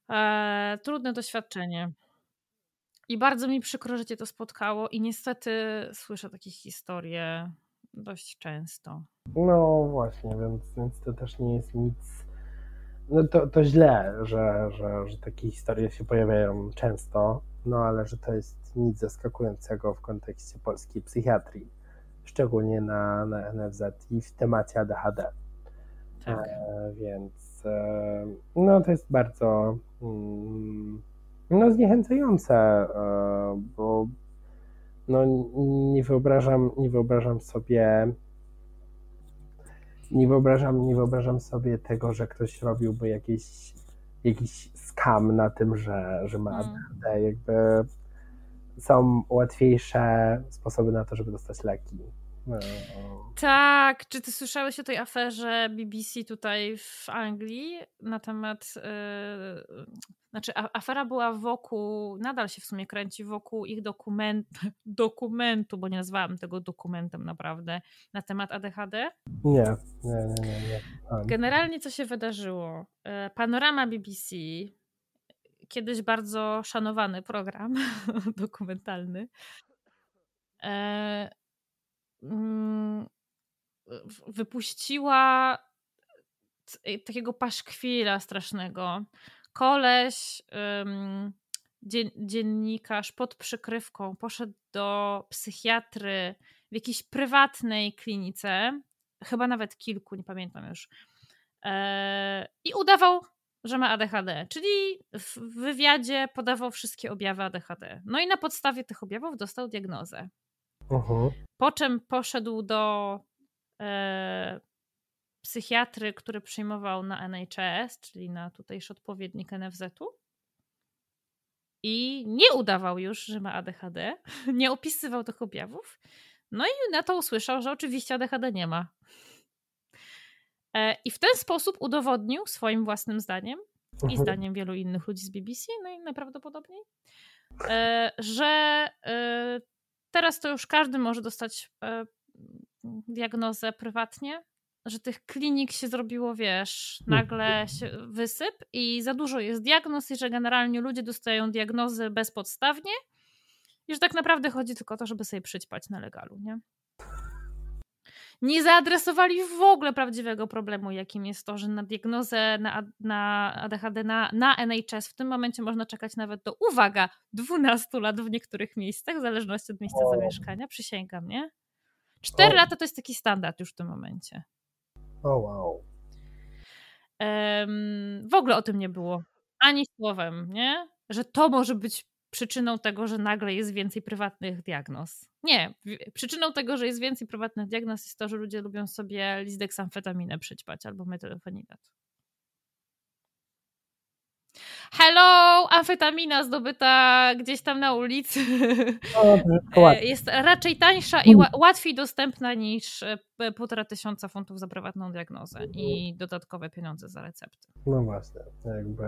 e, trudne doświadczenie. I bardzo mi przykro, że cię to spotkało i niestety słyszę takie historie dość często. No właśnie, więc, więc to też nie jest nic no to, to źle, że, że, że takie historie się pojawiają często, no ale że to jest nic zaskakującego w kontekście polskiej psychiatrii, szczególnie na, na NFZ i w temacie ADHD. Tak. E, więc e, no to jest bardzo mm, no zniechęcające, e, bo no nie wyobrażam, nie wyobrażam sobie nie wyobrażam, nie wyobrażam sobie tego, że ktoś robiłby jakiś, jakiś skam na tym, że, że ma ADHD. Hmm. Jakby są łatwiejsze sposoby na to, żeby dostać leki. Tak, czy ty słyszałeś o tej aferze BBC tutaj w Anglii na temat. Yy, znaczy, afera była wokół, nadal się w sumie kręci wokół ich dokument, dokumentu, bo nie nazwałam tego dokumentem naprawdę, na temat ADHD? Nie, nie, nie. nie, nie. Generalnie co się wydarzyło? Y, panorama BBC, kiedyś bardzo szanowany program dokumentalny. Mm, wypuściła takiego paszkwila strasznego. Koleś, dziennikarz pod przykrywką poszedł do psychiatry w jakiejś prywatnej klinice, chyba nawet kilku, nie pamiętam już, e, i udawał, że ma ADHD, czyli w wywiadzie podawał wszystkie objawy ADHD. No i na podstawie tych objawów dostał diagnozę. Uh-huh. Po czym poszedł do e, psychiatry, który przyjmował na NHS, czyli na tutejszy odpowiednik NFZ-u. I nie udawał już, że ma ADHD, nie opisywał tych objawów. No i na to usłyszał, że oczywiście ADHD nie ma. E, I w ten sposób udowodnił swoim własnym zdaniem i mhm. zdaniem wielu innych ludzi z BBC, no i najprawdopodobniej, e, że e, teraz to już każdy może dostać diagnozę prywatnie, że tych klinik się zrobiło, wiesz, nagle się wysyp i za dużo jest diagnoz i że generalnie ludzie dostają diagnozy bezpodstawnie i że tak naprawdę chodzi tylko o to, żeby sobie przyćpać na legalu, nie? Nie zaadresowali w ogóle prawdziwego problemu, jakim jest to, że na diagnozę na, na ADHD na, na NHS w tym momencie można czekać nawet do, uwaga, 12 lat w niektórych miejscach, w zależności od miejsca zamieszkania, przysięgam, nie? Cztery lata to jest taki standard już w tym momencie. O wow. Um, w ogóle o tym nie było. Ani słowem, nie? Że to może być przyczyną tego, że nagle jest więcej prywatnych diagnoz. Nie. Przyczyną tego, że jest więcej prywatnych diagnoz jest to, że ludzie lubią sobie lisdeksamfetaminę przyćpać albo metylfenidat. Hello, amfetamina zdobyta gdzieś tam na ulicy. O, e, jest raczej tańsza i łatwiej dostępna niż e, półtora tysiąca funtów za prywatną diagnozę i dodatkowe pieniądze za recepty. No właśnie, jakby.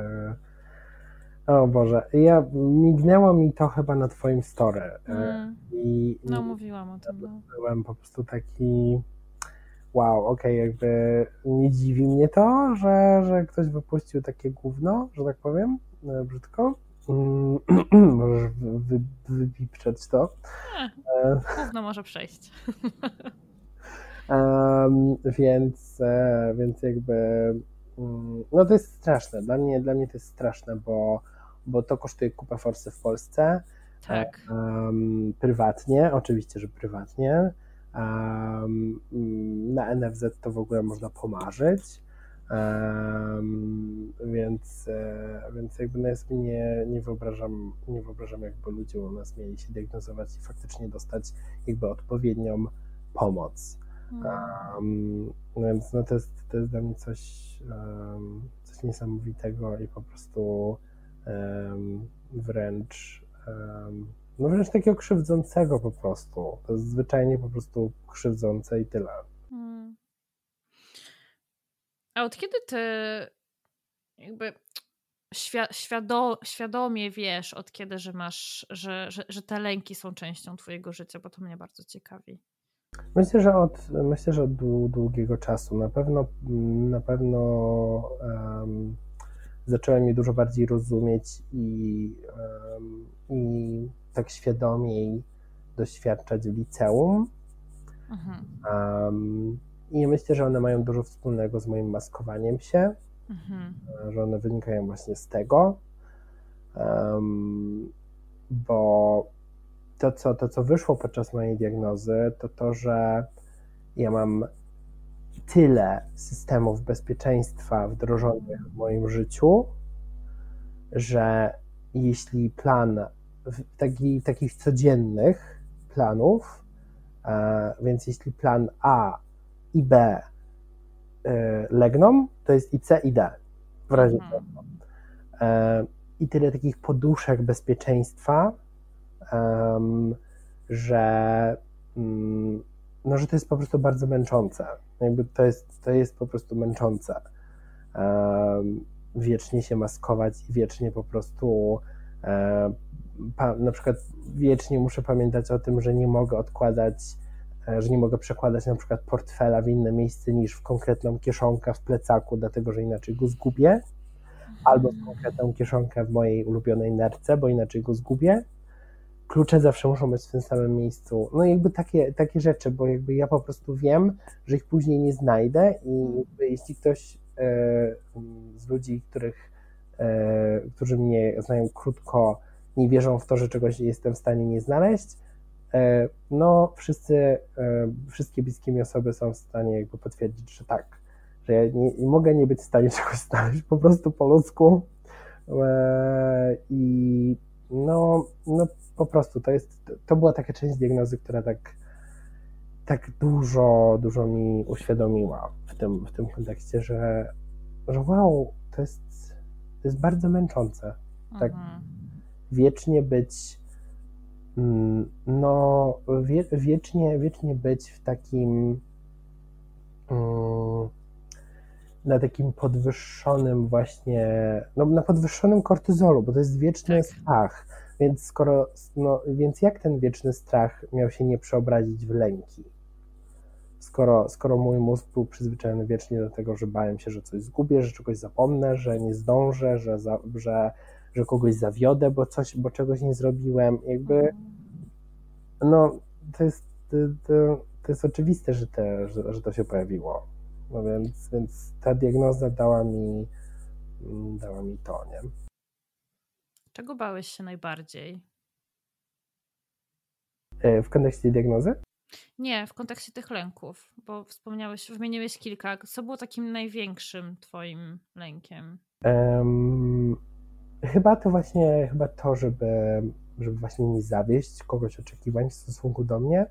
O Boże, ja mignęło mi to chyba na twoim story. E, mm. I, no, mówiłam o tym. No. Byłem po prostu taki wow, okej, okay, jakby nie dziwi mnie to, że, że ktoś wypuścił takie gówno, że tak powiem, e, brzydko. Mm, możesz wy, wypipczeć to. E, gówno może przejść. Um, więc, więc jakby um, no to jest straszne. Dla mnie, dla mnie to jest straszne, bo, bo to kosztuje kupę forsy w Polsce. Tak. Um, prywatnie, oczywiście, że prywatnie. Na NFZ to w ogóle można pomarzyć. Um, więc, e, więc jakby no jest nie, nie wyobrażam, nie wyobrażam jakby ludzie u nas mieli się diagnozować i faktycznie dostać jakby odpowiednią pomoc. Um, więc no to, jest, to jest dla mnie coś, um, coś niesamowitego i po prostu wręcz no wręcz takiego krzywdzącego po prostu. To jest zwyczajnie po prostu krzywdzące i tyle. Hmm. A od kiedy ty jakby świado, świadomie wiesz, od kiedy, że masz, że, że, że te lęki są częścią twojego życia, bo to mnie bardzo ciekawi. Myślę, że od, myślę, że od długiego czasu. Na pewno, na pewno um, zacząłem je dużo bardziej rozumieć i, i tak świadomiej doświadczać w liceum. Mhm. Um, I myślę, że one mają dużo wspólnego z moim maskowaniem się, mhm. że one wynikają właśnie z tego, um, bo to co, to, co wyszło podczas mojej diagnozy, to to, że ja mam tyle systemów bezpieczeństwa wdrożonych w moim życiu, że jeśli plan taki, takich codziennych planów, e, więc jeśli plan A i B e, legną, to jest i C i D w razie. E, I tyle takich poduszek bezpieczeństwa, że, mm, no, że to jest po prostu bardzo męczące. Jakby to jest, to jest po prostu męczące. Wiecznie się maskować i wiecznie po prostu na przykład wiecznie muszę pamiętać o tym, że nie mogę odkładać, e, że nie mogę przekładać na przykład portfela w inne miejsce niż w konkretną kieszonkę w plecaku, dlatego że inaczej go zgubię, albo w konkretną kieszonkę w mojej ulubionej nerce, bo inaczej go zgubię. Klucze zawsze muszą być w tym samym miejscu. No jakby takie, takie rzeczy, bo jakby ja po prostu wiem, że ich później nie znajdę i jeśli ktoś e, z ludzi, których, e, którzy mnie znają krótko, nie wierzą w to, że czegoś jestem w stanie nie znaleźć, e, no wszyscy, e, wszystkie bliskie mi osoby są w stanie jakby potwierdzić, że tak, że ja nie, nie mogę nie być w stanie czegoś znaleźć po prostu po ludzku e, i no, no po prostu to jest, to była taka część diagnozy, która tak, tak dużo, dużo mi uświadomiła w tym, w tym kontekście, że, że wow, to jest, to jest bardzo męczące. Tak, mhm wiecznie być, mm, no, wie, wiecznie, wiecznie być w takim, mm, na takim podwyższonym właśnie, no, na podwyższonym kortyzolu, bo to jest wieczny tak. strach. Więc skoro, no, więc jak ten wieczny strach miał się nie przeobrazić w lęki? Skoro, skoro mój mózg był przyzwyczajony wiecznie do tego, że bałem się, że coś zgubię, że czegoś zapomnę, że nie zdążę, że, za, że że kogoś zawiodę, bo coś, bo czegoś nie zrobiłem. Jakby, no, to jest, to, to jest oczywiste, że, te, że, że to się pojawiło. No więc, więc ta diagnoza dała mi, dała mi to, nie? Czego bałeś się najbardziej? E, w kontekście diagnozy? Nie, w kontekście tych lęków, bo wspomniałeś, wymieniłeś kilka. Co było takim największym twoim lękiem? Um, Chyba to właśnie, chyba to, żeby, żeby właśnie nie zawieść kogoś oczekiwań w stosunku do mnie.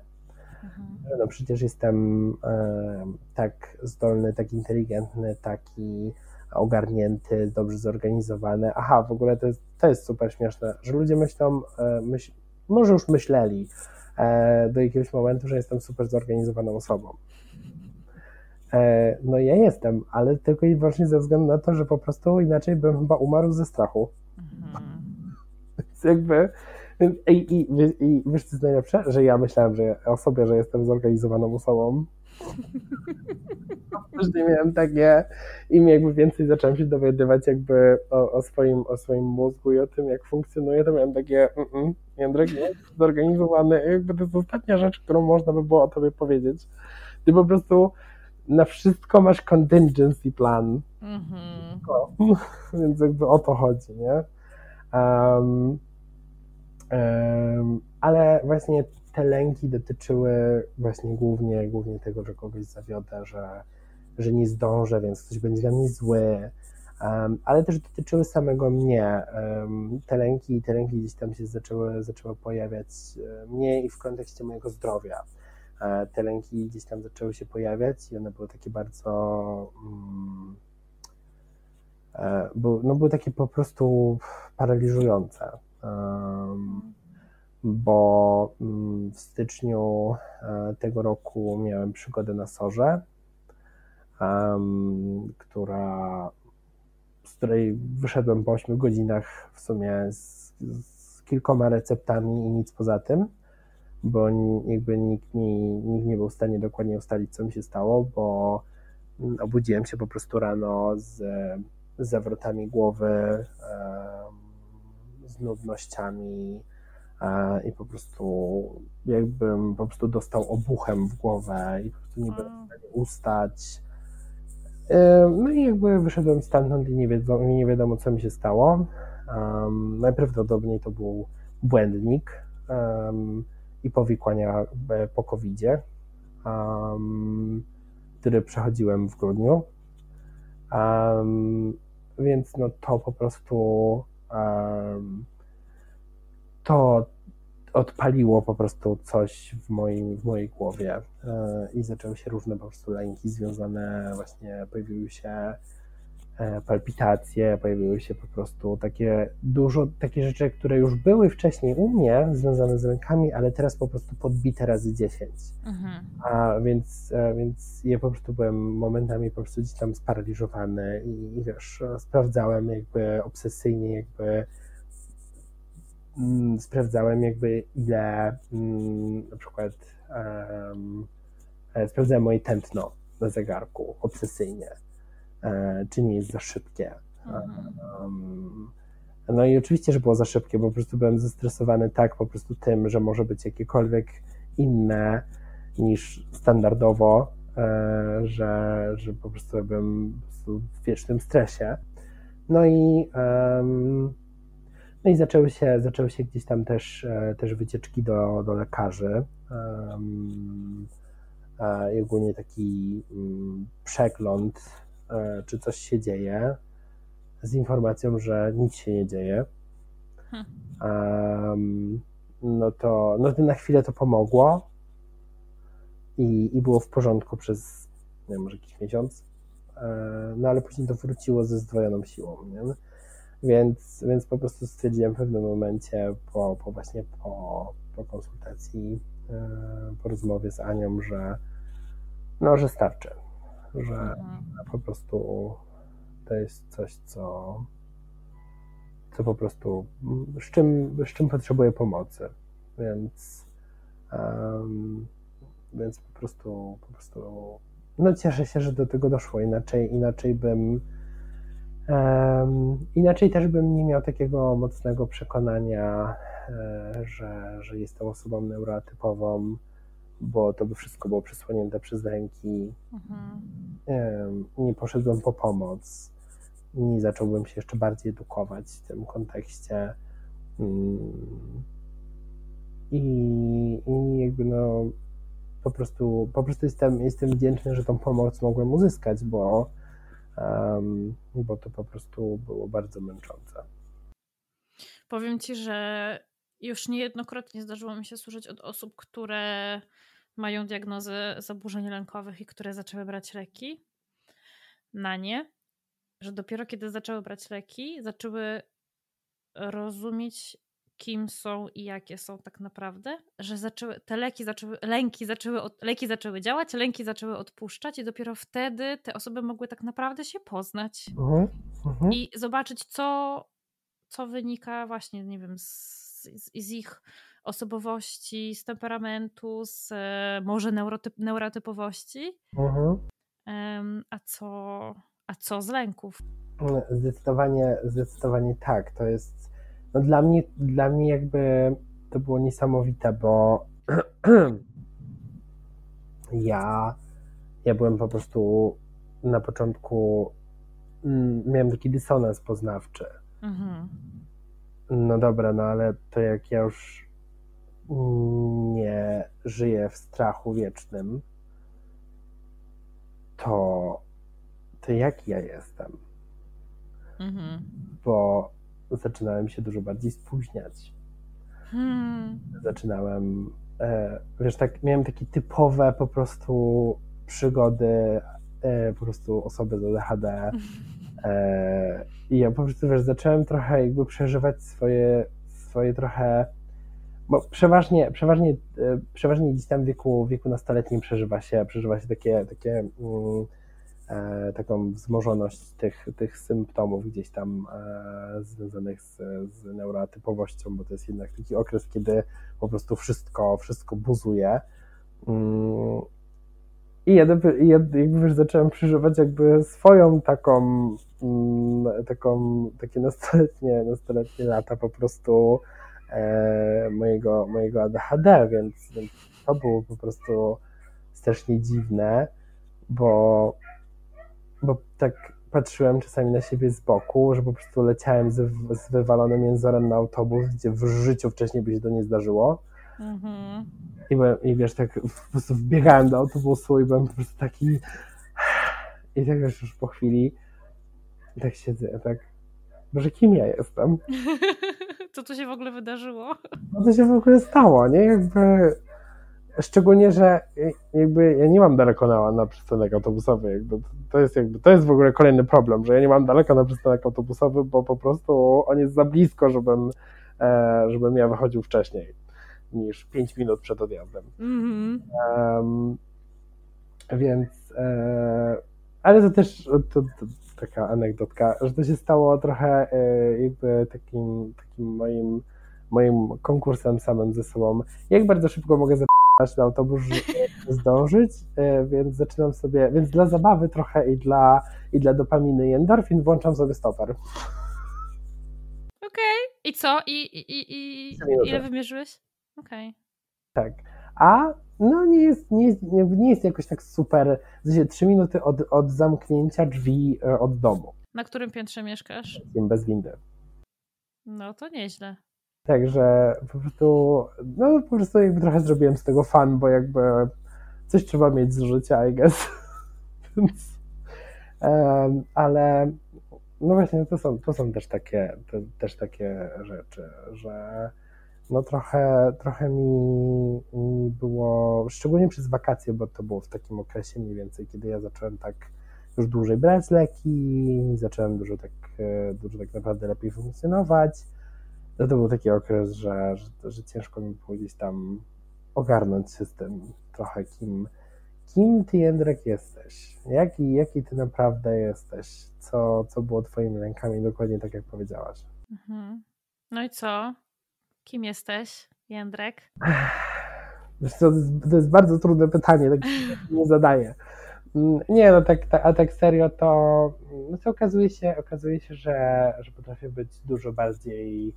Mhm. No przecież jestem e, tak zdolny, tak inteligentny, taki ogarnięty, dobrze zorganizowany. Aha, w ogóle to jest, to jest super śmieszne, że ludzie myślą, e, myśl, może już myśleli e, do jakiegoś momentu, że jestem super zorganizowaną osobą. E, no ja jestem, ale tylko i wyłącznie ze względu na to, że po prostu inaczej bym chyba umarł ze strachu. Mhm. Więc jakby i, i, i wiesz co jest najlepsze? Że ja myślałem, że o sobie, że jestem zorganizowaną osobą. Później miałem takie im jakby więcej zacząłem się dowiadywać jakby o, o, swoim, o swoim mózgu i o tym, jak funkcjonuje, to miałem takie mm, -mm Jędrek jest zorganizowany. Jakby to jest ostatnia rzecz, którą można by było o tobie powiedzieć. Ty po prostu na wszystko masz contingency plan. Mm-hmm. Więc jakby o to chodzi, nie? Um, um, ale właśnie te lęki dotyczyły właśnie głównie, głównie tego, że kogoś zawiodę, że, że nie zdążę, więc ktoś będzie dla mnie zły, um, ale też dotyczyły samego mnie. Um, te lęki, te lęki gdzieś tam się zaczęły, zaczęły pojawiać e, mnie i w kontekście mojego zdrowia. E, te lęki gdzieś tam zaczęły się pojawiać i one były takie bardzo. Um, no były takie po prostu paraliżujące. Um, bo mm, w styczniu e, tego roku miałem przygodę na Sorze, która, z której wyszedłem po 8 godzinach w sumie z, z kilkoma receptami i nic poza tym, bo jakby nikt, mi, nikt nie był w stanie dokładnie ustalić, co mi się stało, bo mm, obudziłem się po prostu rano z, z zawrotami głowy, z nudnościami, i po prostu jakbym po prostu dostał obuchem w głowę i po prostu nie byłem w stanie ustać. No i jakby wyszedłem stamtąd i nie wiadomo, nie wiadomo co mi się stało. Um, najprawdopodobniej to był błędnik um, i powikłania e, po covid um, który przechodziłem w grudniu. więc no to po prostu to odpaliło po prostu coś w, moim, w mojej głowie e, i zaczęły się różne po prostu lęki związane, właśnie pojawiły się e, palpitacje, pojawiły się po prostu takie dużo, takie rzeczy, które już były wcześniej u mnie związane z lękami, ale teraz po prostu podbite razy 10. Mhm. A więc, e, więc ja po prostu byłem momentami po prostu gdzieś tam sparaliżowany i, i wiesz, sprawdzałem jakby obsesyjnie jakby sprawdzałem jakby ile mm, na przykład um, sprawdzałem moje tętno na zegarku obsesyjnie, e, czy nie jest za szybkie. Um, no i oczywiście, że było za szybkie, bo po prostu byłem zestresowany tak po prostu tym, że może być jakiekolwiek inne niż standardowo, e, że, że po prostu byłem w wiecznym stresie. No i um, no i zaczęły się, zaczęły się gdzieś tam też, e, też wycieczki do, do lekarzy. Um, i ogólnie taki um, przegląd, e, czy coś się dzieje, z informacją, że nic się nie dzieje. Um, no, to, no na chwilę to pomogło i, i było w porządku przez, nie wiem, może jakiś miesiąc, e, no ale później to wróciło ze zdwojoną siłą. Nie? Więc, więc po prostu stwierdziłem w pewnym momencie po, po właśnie po, po konsultacji, e, po rozmowie z Anią, że no, że starczy, że mhm. po prostu to jest coś, co, co po prostu, z czym, z czym potrzebuję pomocy, więc um, więc po prostu, po prostu no cieszę się, że do tego doszło, inaczej, inaczej bym Inaczej też bym nie miał takiego mocnego przekonania, e, że, że jestem osobą neurotypową, bo to by wszystko było przysłonięte przez ręki. Mhm. Nie poszedłem po pomoc, nie zacząłbym się jeszcze bardziej edukować w tym kontekście. Mm. I, i jakby no, po prostu, po prostu jestem, jestem wdzięczny, że tą pomoc mogłem uzyskać, bo bo to po prostu było bardzo męczące. Powiem ci, że już niejednokrotnie zdarzyło mi się słyszeć od osób, które mają diagnozę zaburzeń lękowych i które zaczęły brać leki na nie, że dopiero kiedy zaczęły brać leki, zaczęły rozumieć kim są i jakie są tak naprawdę, że zaczęły, te leki zaczęły, lęki zaczęły, od, leki zaczęły działać, lęki zaczęły odpuszczać i dopiero wtedy te osoby mogły tak naprawdę się poznać uh-huh, uh-huh. i zobaczyć, co, co wynika właśnie, nie wiem, z, z, z ich osobowości, z temperamentu, z może neurotyp, neurotypowości, uh-huh. a, co, a co z lęków. Zdecydowanie, zdecydowanie tak. To jest no dla mnie, dla mnie jakby to było niesamowite, bo ja, ja byłem po prostu na początku, mm, miałem taki dysonans poznawczy. Mhm. No dobra, no ale to jak ja już nie żyję w strachu wiecznym, to to jaki ja jestem. Mhm. Bo zaczynałem się dużo bardziej spóźniać. Hmm. Zaczynałem, e, wiesz, tak, miałem takie typowe po prostu przygody, e, po prostu osoby z ADHD. E, I ja po prostu, wiesz, zacząłem trochę jakby przeżywać swoje, swoje trochę bo przeważnie, przeważnie, przeważnie gdzieś tam w wieku, wieku nastoletnim przeżywa się, przeżywa się takie, takie mm, taką wzmożoność tych, tych symptomów gdzieś tam e, związanych z, z neurotypowością, bo to jest jednak taki okres, kiedy po prostu wszystko, wszystko buzuje. Mm, I ja jakby wiesz, zacząłem przeżywać jakby swoją taką, mm, taką takie nastoletnie, nastoletnie lata po prostu e, mojego, mojego ADHD, więc, to było po prostu strasznie dziwne, bo tak patrzyłem czasami na siebie z boku, że po prostu leciałem z, z wywalonym jęzorem na autobus, gdzie w życiu wcześniej by się to nie zdarzyło. Mhm. I, byłem, I wiesz, tak po prostu wbiegałem do autobusu i byłem po prostu taki i tak wiesz, już po chwili tak siedzę, tak Boże, kim ja jestem? Co tu się w ogóle wydarzyło? Co to się w ogóle stało, nie? Jakby... Szczególnie, że jakby ja nie mam daleko na, na przystanek autobusowy. Jakby to, jest jakby, to jest w ogóle kolejny problem, że ja nie mam daleko na przystanek autobusowy, bo po prostu on jest za blisko, żebym, e, żebym ja wychodził wcześniej niż 5 minut przed odjazdem. Mm -hmm. um, więc, e, ale to też to, to, taka anegdotka, że to się stało trochę e, jakby takim, takim moim, moim konkursem samym ze sobą. Jak bardzo szybko mogę zapytać na autobus, zdążyć, e, więc zaczynam sobie, więc dla zabawy trochę i dla, i dla dopaminy i endorfin włączam sobie stoper. Okej. Okay. I co? I, i, i, i ile wymierzyłeś? Okej. Okay. Tak. A no nie jest, nie jest, nie jest jakoś tak super, w sensie trzy minuty od, od zamknięcia drzwi e, od domu. Na którym piętrze mieszkasz? Bez windy. No to nieźle. Także po prostu, no po prostu jakby trochę zrobiłem z tego fan, bo jakby coś trzeba mieć z życia, I guess. Um, ale no właśnie to są, to są też takie, też takie rzeczy, że no trochę, trochę mi, mi było, szczególnie przez wakacje, bo to było w takim okresie mniej więcej, kiedy ja zacząłem tak już dłużej brać leki, zacząłem dużo tak, e, dużo tak naprawdę lepiej funkcjonować. No to był taki okres, że, że, że ciężko mi było gdzieś tam ogarnąć się z tym trochę, kim, kim ty, Jędrek, jesteś? Jaki, jaki ty naprawdę jesteś? Co, co było twoimi lękami? Dokładnie tak, jak powiedziałaś. Mhm. No i co? Kim jesteś, Jędrek? Wiesz co, to, jest, bardzo trudne pytanie, tak nie zadaję. Mm, nie, no tak, tak, a tak serio to, no to okazuje się, okazuje się, że, że potrafię być dużo bardziej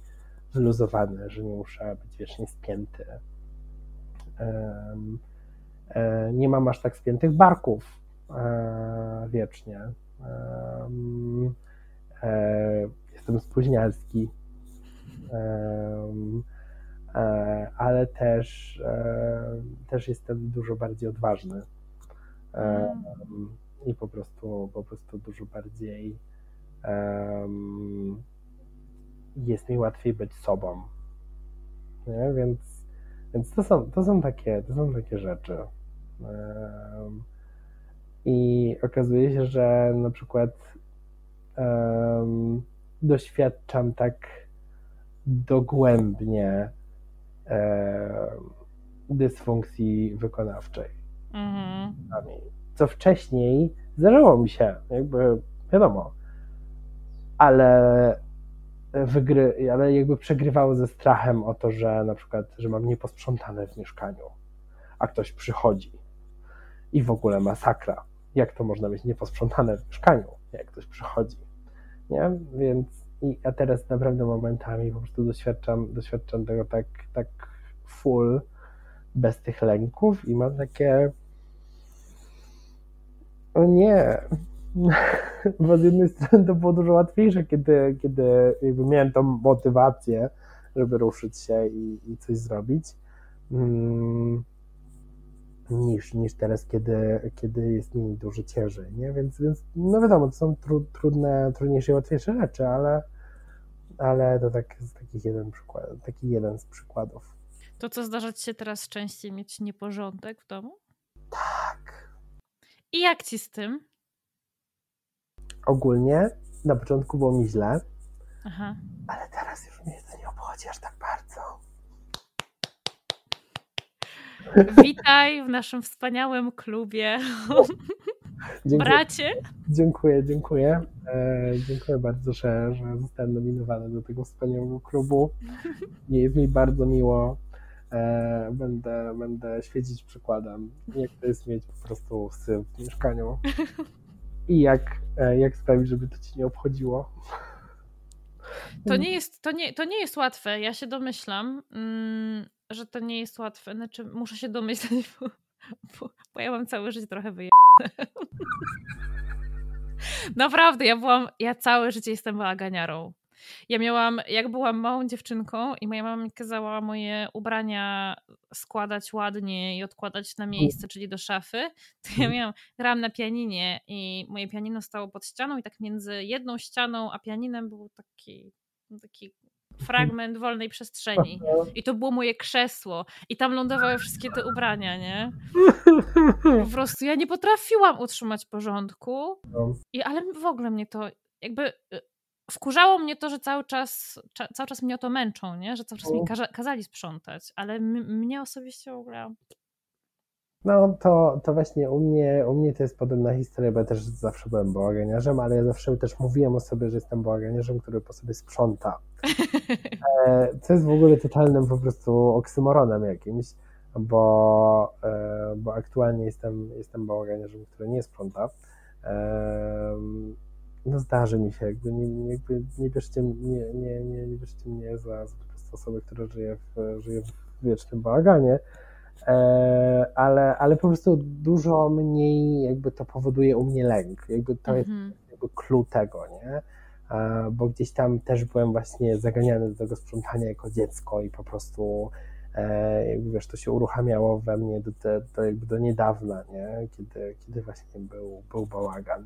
wyluzowany, że nie muszę być wiecznie spięty. Um, nie mam aż tak spiętych barków e, wiecznie. Um, jestem spóźnialski E, ale też, e, też jestem dużo bardziej odważny i po prostu, po prostu dużo bardziej jest mi łatwiej być sobą. Nie? Więc, więc to, są, to, są takie, to są takie rzeczy. I okazuje się, że na przykład um, doświadczam tak dogłębnie e, dysfunkcji wykonawczej. Mhm. Co wcześniej zdarzyło mi się, jakby wiadomo, ale wygry, ale jakby przegrywało ze strachem o to, że na przykład, że mam nieposprzątane w mieszkaniu, a ktoś przychodzi i w ogóle masakra. Jak to można mieć nieposprzątane w mieszkaniu, jak ktoś przychodzi, nie? Więc i ja teraz naprawdę momentami po prostu doświadczam, doświadczam tego tak, tak full, bez tych lęków i mam takie o nie, bo z jednej strony to było dużo łatwiejsze, kiedy, kiedy jakby miałem tą motywację, żeby ruszyć się i, i coś zrobić. Mm, niż, niż teraz, kiedy, kiedy jest mi dużo ciężej, nie? Więc, więc no wiadomo, to są tru, trudne, trudniejsze i łatwiejsze rzeczy, ale, ale to tak jest taki jeden przykład, taki jeden z przykładów. To co zdarza ci się teraz częściej mieć nieporządek w domu? Tak. I jak ci z tym? Ogólnie na początku było mi źle, Aha. ale teraz już mnie to nie obchodzi aż tak bardzo. Witaj w naszym wspaniałym klubie. Dziękuję. Bracie. Dziękuję, dziękuję. E, dziękuję bardzo, że, że zostałem nominowany do tego wspaniałego klubu. Jest mi bardzo miło. E, będę, będę świecić przykładem, jak to jest mieć po prostu syf w mieszkaniu. I jak, e, jak sprawić, żeby to ci nie obchodziło. To nie jest, to nie, to nie jest łatwe. Ja się domyślam, mm, że to nie jest łatwe. Znaczy, muszę się domyślać, bo, bo, bo ja mam całe życie trochę wyjebane. Naprawdę, ja byłam, ja całe życie jestem bałaganiarą. Ja miałam, jak byłam małą dziewczynką i moja mama mi kazała moje ubrania składać ładnie i odkładać na miejsce, czyli do szafy, to ja mhm. miałam, grałam na pianinie i moje pianino stało pod ścianą i tak między jedną ścianą a pianinem był taki, taki fragment wolnej przestrzeni. I to było moje krzesło. I tam lądowały wszystkie te ubrania, nie? Po prostu ja nie potrafiłam utrzymać porządku. No. I, ale w ogóle mnie to jakby y, wkurzało mnie to, że cały czas, cały czas mnie o to męczą, nie? Że cały czas mi no. kaza kazali sprzątać, ale mnie osobiście w ogóle... No to, to właśnie u mnie, u mnie to jest podobna historia, bo ja też zawsze byłem bałaganiarzem, ale ja zawsze też mówiłem o sobie, że jestem bałaganiarzem, który po sobie sprząta. E, co jest w ogóle totalnym po prostu oksymoronem jakimś, bo, e, bo aktualnie jestem, jestem bałaganiarzem, który nie sprząta no zdarzy mi się, jakby nie, jakby nie bierzcie, nie, nie, nie, nie bierzcie mnie za, za po prostu osobę, która żyje w, żyje w wiecznym bałaganie, e, ale, ale po prostu dużo mniej jakby to powoduje u mnie lęk, jakby to mhm. jest jakby clue tego, nie? E, bo gdzieś tam też byłem właśnie zaganiany do tego sprzątania jako dziecko i po prostu e, jakby wiesz, to się uruchamiało we mnie do, do, do, jakby do niedawna, nie? Kiedy, kiedy właśnie był, był bałagan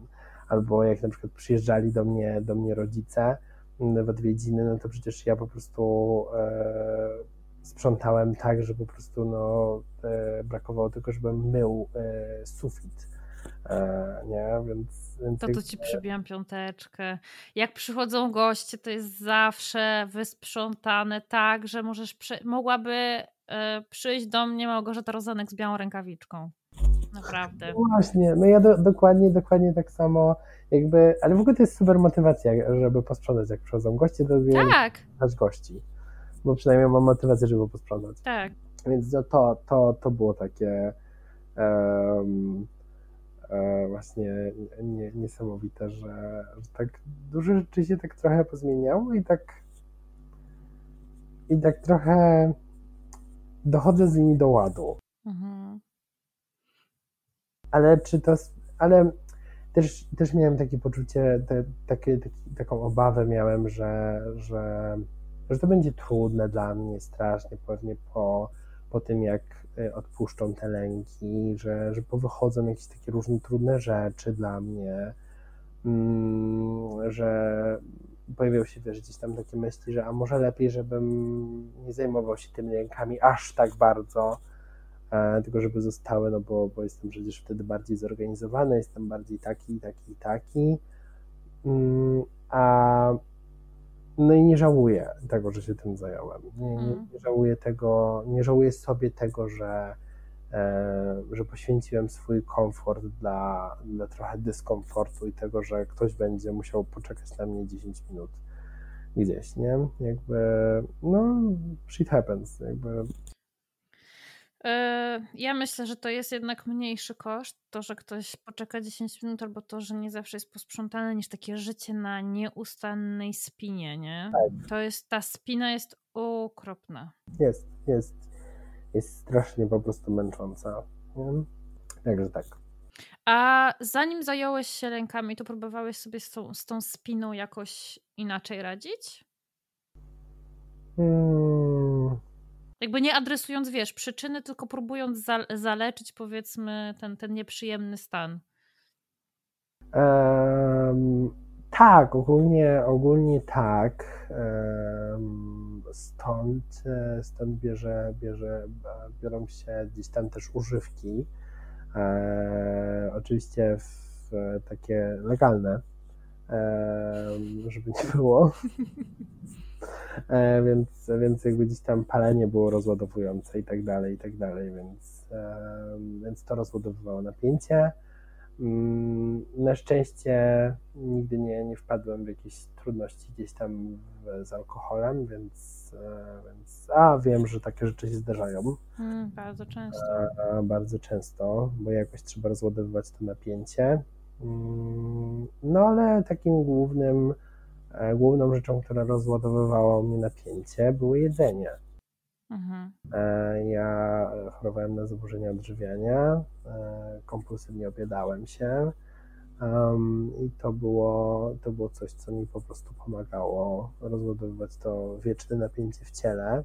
albo jak na przykład przyjeżdżali do mnie, do mnie rodzice w odwiedziny, no to przecież ja po prostu e, sprzątałem tak, że po prostu no, e, brakowało tylko, żebym mył e, sufit. E, nie, więc, więc to tu ci przybijam piąteczkę. Jak przychodzą goście, to jest zawsze wysprzątane tak, że możesz, przy... mogłaby e, przyjść do mnie Małgorzata Rozanek z białą rękawiczką. Naprawdę. Właśnie, no ja do, dokładnie, dokładnie tak samo jakby, ale w ogóle to jest super motywacja, żeby posprzątać, jak przychodzą goście, to tak. gości. Bo przynajmniej mam motywację, żeby posprzątać. Tak. Więc no to, to, to było takie um, właśnie nie, niesamowite, że, że tak dużo rzeczy się tak trochę pozmieniało i tak i tak trochę dochodzę z nimi do ładu. Mhm ale czy to, ale też, też miałem takie poczucie, te, takie, taki, taką obawę miałem, że, że, że to będzie trudne dla mnie strasznie, pewnie po, po tym, jak y, odpuszczą te lęki, że, że powychodzą jakieś takie różne trudne rzeczy dla mnie, mm, że pojawiały się też gdzieś tam takie myśli, że a może lepiej, żebym nie zajmował się tymi lękami aż tak bardzo, tylko żeby zostały, no bo, bo jestem przecież wtedy bardziej zorganizowany, jestem bardziej taki, taki, taki. Mm, a no i nie żałuję tego, że się tym zająłem. Nie, nie, mhm. nie żałuję tego, nie żałuję sobie tego, że, e, że poświęciłem swój komfort dla, dla trochę dyskomfortu i tego, że ktoś będzie musiał poczekać na mnie 10 minut gdzieś, nie? Jakby, no, shit happens, jakby E, ja myślę, że to jest jednak mniejszy koszt, to, że ktoś poczeka 10 minut, albo to, że nie zawsze jest posprzątane, niż takie życie na nieustannej spinie, nie? Tak. To jest, ta spina jest okropna. Jest, jest, jest strasznie po prostu męcząca. Także tak. A zanim zająłeś się rękami, to próbowałeś sobie z tą, z tą spiną jakoś inaczej radzić? Hmm Jakby nie adresując, wiesz, przyczyny, tylko próbując za, zaleczyć, powiedzmy, ten, ten nieprzyjemny stan. Um, tak, ogólnie, ogólnie tak. Um, stąd, stąd bierze, bierze, biorą się gdzieś tam też używki. E, oczywiście w, takie legalne, e, żeby nie było. E, więc, więc jakby gdzieś tam palenie było rozładowujące i tak dalej, i tak dalej, więc, e, więc to rozładowywało napięcie. Mm, na szczęście nigdy nie, nie wpadłem w jakieś trudności gdzieś tam z alkoholem, więc, e, więc a wiem, że takie rzeczy się zdarzają. Mm, bardzo często. A, bardzo często, bo jakoś trzeba rozładowywać to napięcie. Mm, no ale takim głównym główną rzeczą, która rozładowywała mnie napięcie, było jedzenie. Mhm. E, ja chorowałem na zaburzenia odżywiania, e, kompulsywnie obiadałem się i to było, to było coś, co mi po prostu pomagało rozładowywać to wieczne napięcie w ciele,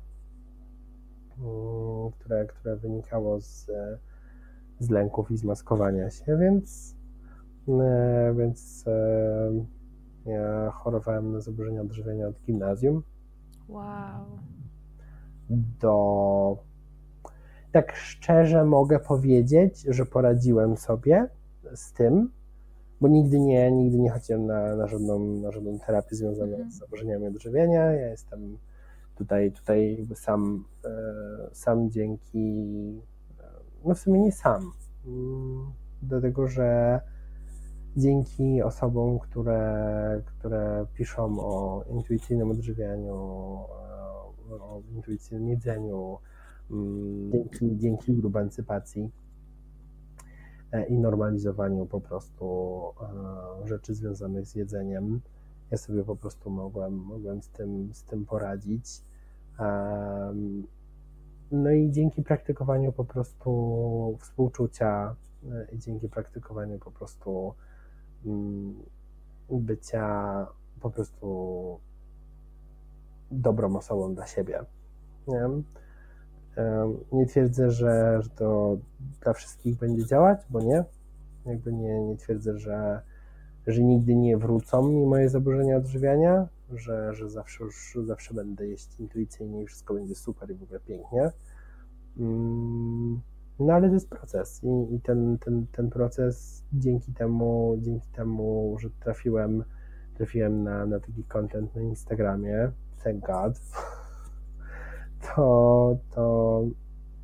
um, które, które wynikało z, z lęków i zmaskowania się, więc, więc ja chorowałem na zaburzenia odżywiania od gimnazjum. Wow. Do. Tak szczerze mogę powiedzieć, że poradziłem sobie z tym, bo nigdy nie, nigdy nie chodziłem na, na, żadną, na żadną terapię związaną mhm. z zaburzeniami odżywiania. Ja jestem tutaj, tutaj jakby sam, e, sam dzięki, e, no w sumie nie sam, mm, dlatego że dzięki osobom, które, które piszą o intuicyjnym odżywianiu, o intuicyjnym jedzeniu, mm, dzięki, dzięki urbancypacji e, i normalizowaniu po prostu e, rzeczy związanych z jedzeniem. Ja sobie po prostu mogłem, mogłem z, tym, z tym poradzić. No i dzięki praktykowaniu po prostu współczucia e, i dzięki praktykowaniu po prostu bycia po prostu dobrą osobą dla siebie. Nie, nie twierdzę, że, że to dla wszystkich będzie działać, bo nie. Jakby nie, nie twierdzę, że, że nigdy nie wrócą mi moje zaburzenia odżywiania, że, że zawsze już zawsze będę jeść intuicyjnie i wszystko będzie super i w ogóle pięknie. Mm, no ale to jest proces i, i ten, ten, ten proces dzięki temu, dzięki temu, że trafiłem, trafiłem na, na taki content na Instagramie, thank God, to, to,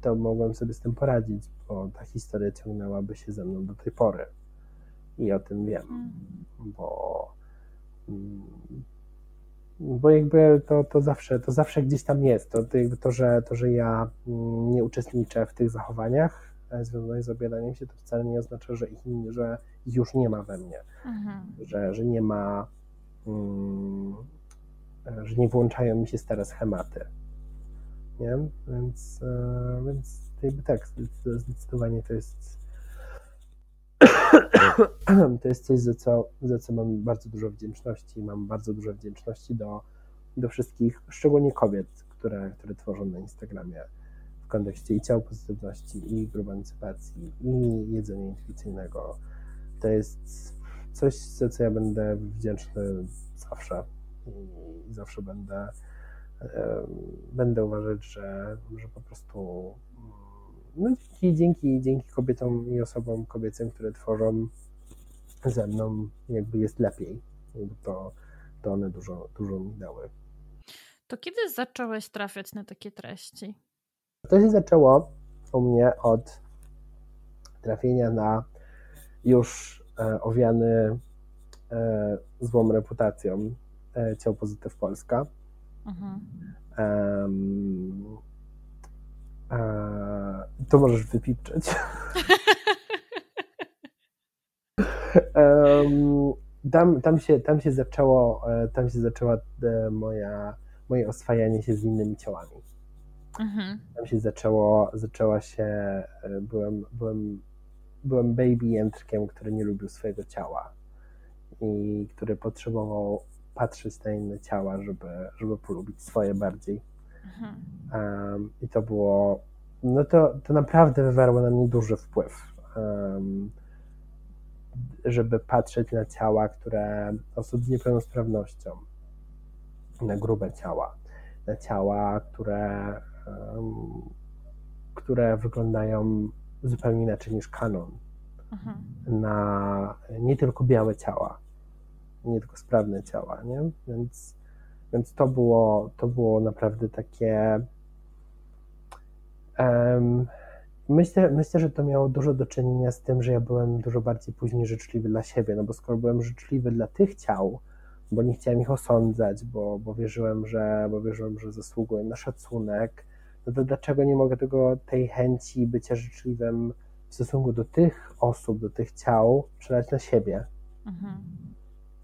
to mogłem sobie z tym poradzić, bo ta historia ciągnęłaby się ze mną do tej pory. I o tym wiem, mm. bo mm, bo jakby to, to, zawsze, to zawsze gdzieś tam jest. To, to, jakby to, że, to, że ja mm, nie uczestniczę w tych zachowaniach e, związanych z objadaniem się, to wcale nie oznacza, że ich, że ich już nie ma we mnie. Mhm. Że, że nie ma, mm, że nie włączają mi się stare schematy. Nie? Więc, e, więc jakby tak, zdecydowanie to jest to jest coś, za co, za co mam bardzo dużo wdzięczności. Mam bardzo dużo wdzięczności do, do wszystkich, szczególnie kobiet, które, które tworzą na Instagramie w kontekście i ciał pozytywności, i grubancypacji, i jedzenia intuicyjnego. To jest coś, za co ja będę wdzięczny zawsze i zawsze będę, będę uważać, że, że po prostu no dzięki, dzięki, dzięki kobietom i osobom kobiecym, które tworzą ze mną, jakby jest lepiej. To, to one dużo, dużo mi dały. To kiedy zacząłeś trafiać na takie treści? To się zaczęło u mnie od trafienia na już e, owiany e, złą reputacją e, Ciał Pozytyw Polska. Mhm. Um, to możesz wypipczyć. um, tam, tam, się, tam się zaczęło, e, tam się zaczęła e, moja, moje oswajanie się z innymi ciałami. Mhm. Tam się zaczęło, zaczęła się, e, byłem, byłem, byłem baby jędrkiem, który nie lubił swojego ciała i który potrzebował patrzeć na inne ciała, żeby, żeby polubić swoje bardziej. Um, I to było, no to, to naprawdę wywarło na mnie duży wpływ. Um, żeby patrzeć na ciała, które osób z niepełnosprawnością, na grube ciała, na ciała, które, um, które wyglądają zupełnie inaczej niż kanon, mhm. na nie tylko białe ciała, nie tylko sprawne ciała, nie? Więc, więc to, było, to było naprawdę takie. Um, myślę, myślę, że to miało dużo do czynienia z tym, że ja byłem dużo bardziej później życzliwy dla siebie, no bo skoro byłem życzliwy dla tych ciał, bo nie chciałem ich osądzać, bo, bo, wierzyłem, że, bo wierzyłem, że zasługują na szacunek, no to dlaczego nie mogę tego, tej chęci bycia życzliwym w stosunku do tych osób, do tych ciał przelać na siebie? Mhm